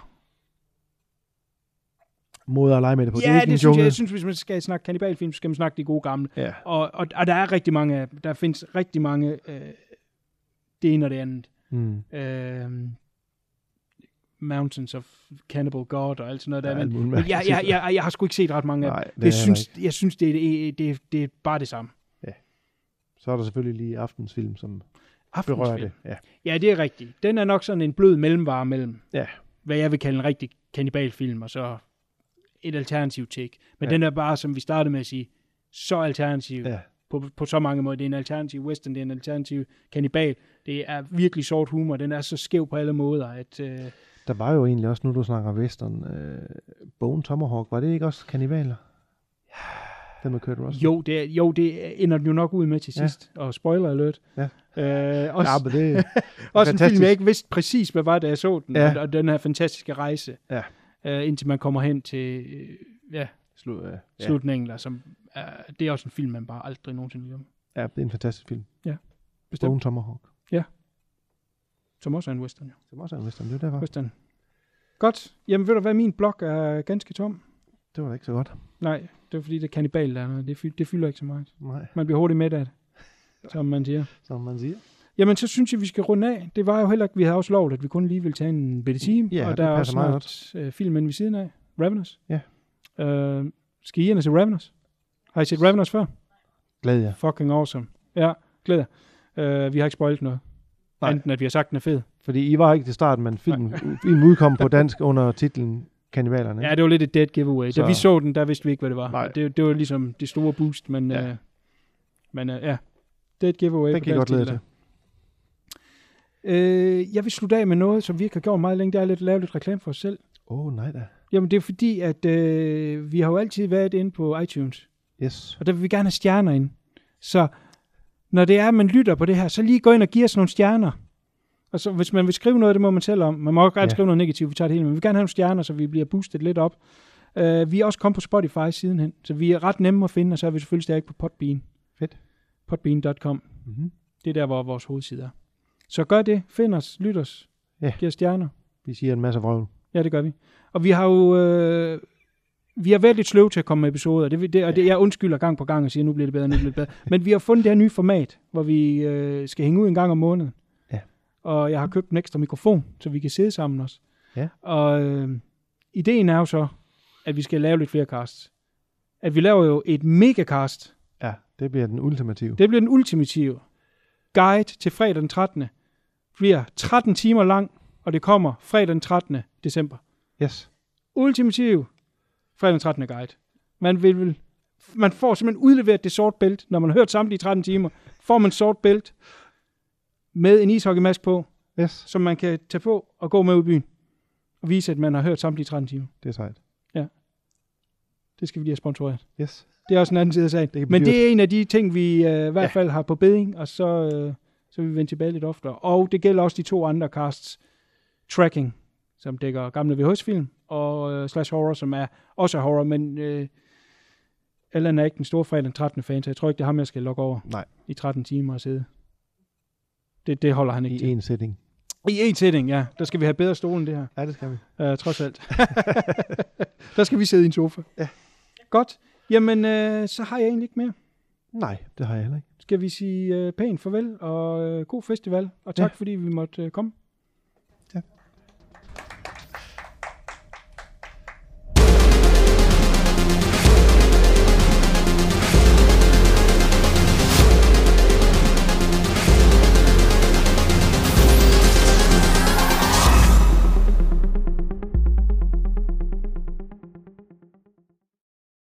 Speaker 8: Måder at lege med det på. det er
Speaker 7: ja,
Speaker 8: ikke
Speaker 7: det synes jeg,
Speaker 8: jungle.
Speaker 7: jeg synes, hvis man skal snakke kannibalfilm, så skal man snakke de gode gamle.
Speaker 8: Ja.
Speaker 7: Og, og, og der er rigtig mange, af- der findes rigtig mange, øh, det ene og det andet.
Speaker 8: Mm.
Speaker 7: Øh, Mountains of Cannibal God og alt sådan noget der.
Speaker 8: Ja,
Speaker 7: men, men jeg, jeg,
Speaker 8: mærkeligt.
Speaker 7: jeg, jeg har sgu ikke set ret mange af
Speaker 8: Nej,
Speaker 7: dem.
Speaker 8: det
Speaker 7: Det
Speaker 8: er
Speaker 7: synes, jeg synes, det er, det, det, er bare det samme.
Speaker 8: Så er der selvfølgelig lige aftensfilm, som berører
Speaker 7: Aftensfilm.
Speaker 8: det. Ja.
Speaker 7: Ja, det er rigtigt. Den er nok sådan en blød mellemvare mellem,
Speaker 8: Ja.
Speaker 7: hvad jeg vil kalde en rigtig kannibalfilm, og så et alternativ take. Men
Speaker 8: Ja.
Speaker 7: den er bare, som vi startede med at sige, så alternativ
Speaker 8: ja.
Speaker 7: på, på så mange måder. Det er en alternativ western, det er en alternativ kannibal. Det er virkelig sort humor. Den er så skæv på alle måder, at... Øh,
Speaker 8: Der var jo egentlig også, nu du snakker western, øh, Bone Tomahawk, var det ikke også kannibaler? Den med Kurt Russell?
Speaker 7: jo, det, er- jo, det ender den jo nok ud med til
Speaker 8: Ja.
Speaker 7: sidst. Og spoiler alert.
Speaker 8: Ja.
Speaker 7: Øh, også,
Speaker 8: Ja, men det
Speaker 7: også en film,
Speaker 8: fantastisk.
Speaker 7: jeg ikke vidste præcis, hvad var, da jeg så den.
Speaker 8: Ja.
Speaker 7: Og, og den her fantastiske rejse.
Speaker 8: Ja.
Speaker 7: Øh, indtil man kommer hen til øh, ja,
Speaker 8: Slut, ja. ja.
Speaker 7: slutningen, der, som er, det er også en film, man bare aldrig nogensinde glemmer.
Speaker 8: ja, det er en fantastisk film.
Speaker 7: Bestemt.
Speaker 8: Bone Tomahawk.
Speaker 7: Som også er en western, jo.
Speaker 8: Som også er en western, det er derfor.
Speaker 7: Western. Godt. Jamen ved du hvad, min blog er ganske tom.
Speaker 8: Det var da ikke så godt.
Speaker 7: Nej, det er fordi, det er kannibal, der er. Det, fy- det fylder ikke så meget.
Speaker 8: Nej,
Speaker 7: Man bliver hurtigt med af det, som man siger.
Speaker 8: som man siger.
Speaker 7: Jamen, så synes jeg, vi skal runde af. Det var jo heller ikke, vi havde også lovet, at vi kun lige ville tage en bitte time.
Speaker 8: Ja,
Speaker 7: og der er også snart øh, filmen ved siden af. Ravenous.
Speaker 8: Ja.
Speaker 7: Øh, skal I ind og se Ravenous? Har I set Ravenous før?
Speaker 8: Glæd jer.
Speaker 7: Fucking awesome. Ja, glæder. Øh, vi har ikke spoilet noget.
Speaker 8: Nej.
Speaker 7: Enten at vi har sagt, den er fed.
Speaker 8: Fordi I var ikke til starten, men filmen, filmen udkom på dansk under titlen Kannibalerne.
Speaker 7: Ja, det var lidt et dead giveaway. Så. Da vi så den, der vidste vi ikke, hvad det var.
Speaker 8: Nej.
Speaker 7: Det, det var ligesom det store boost, men,
Speaker 8: Ja.
Speaker 7: øh, men øh, ja, dead giveaway.
Speaker 8: Den kan I godt
Speaker 7: titel.
Speaker 8: til.
Speaker 7: Øh, jeg vil slutte af med noget, som vi ikke har gjort meget længe. Det er lidt at lave lidt reklame for os selv.
Speaker 8: Åh, oh, nej da.
Speaker 7: Jamen, det er fordi, at øh, vi har jo altid været inde på iTunes,
Speaker 8: Yes.
Speaker 7: og der vil vi gerne have stjerner ind. Så når det er, at man lytter på det her, så lige gå ind og give os nogle stjerner. Og så hvis man vil skrive noget, det må man selv om. Man må også gerne
Speaker 8: Ja.
Speaker 7: skrive noget negativt, vi tager det hele, men vi vil gerne have nogle stjerner, så vi bliver boostet lidt op. Uh, vi er også kommet på Spotify sidenhen, så vi er ret nemme at finde, og så er vi selvfølgelig stadig på Podbean.
Speaker 8: Fedt.
Speaker 7: Podbean.com.
Speaker 8: Mm-hmm.
Speaker 7: Det er der, hvor vores hovedside er. Så gør det. Find os. Lyt os.
Speaker 8: Ja.
Speaker 7: Giv os stjerner.
Speaker 8: Vi siger en masse vrøvl.
Speaker 7: Ja, det gør vi. Og vi har jo... Øh, vi har været lidt sløve til at komme med episoder, det, det, og det, jeg undskylder gang på gang og siger, nu bliver det bedre, nu bliver det bedre. Men vi har fundet det her nye format, hvor vi øh, skal hænge ud en gang om måneden.
Speaker 8: Ja.
Speaker 7: Og jeg har købt en ekstra mikrofon, så vi kan sidde sammen også.
Speaker 8: Ja.
Speaker 7: Og øh, ideen er jo så, at vi skal lave lidt flere casts. At vi laver jo et megacast
Speaker 8: Ja, det bliver den ultimative.
Speaker 7: Det bliver den ultimative guide til fredag den 13. Bliver 13 timer lang, og det kommer fredag den 13. december.
Speaker 8: Yes.
Speaker 7: Ultimativ fredag den 13. guide. Man vil, vil man får simpelthen udleveret det sort bælt, når man har hørt samtlige 13 timer, får man sort bælt med en ishockeymask på,
Speaker 8: Yes,
Speaker 7: som man kan tage på og gå med ud i byen. Og vise, at man har hørt samtlige 13 timer.
Speaker 8: det er sejt.
Speaker 7: Det skal vi lige have sponsoreret.
Speaker 8: Yes.
Speaker 7: Det er også en anden side af sagen.
Speaker 8: Det
Speaker 7: Men det er en af de ting, vi øh, i hvert
Speaker 8: Ja.
Speaker 7: fald har på beding, og så, øh, så vil vi vende tilbage lidt oftere. Og det gælder også de to andre casts, Tracking, som dækker gamle VHS-film, og øh, Slash Horror, som er også er horror, men øh, Allan er ikke den store fredag den 13. fan, så jeg tror ikke, det er ham, jeg skal logge over
Speaker 8: Nej,
Speaker 7: i 13 timer og sidde. Det, det holder han ikke
Speaker 8: i
Speaker 7: til.
Speaker 8: en setting.
Speaker 7: I en setting, ja. Der skal vi have bedre stole end det her.
Speaker 8: Ja, det skal vi.
Speaker 7: Uh, trods alt. der skal vi sidde i en sofa.
Speaker 8: Ja.
Speaker 7: Godt. Jamen, øh, så har jeg egentlig ikke mere.
Speaker 8: Nej, det har jeg heller ikke.
Speaker 7: Skal vi sige øh, pænt farvel og øh, god festival, og tak
Speaker 8: Ja.
Speaker 7: fordi vi måtte øh, komme.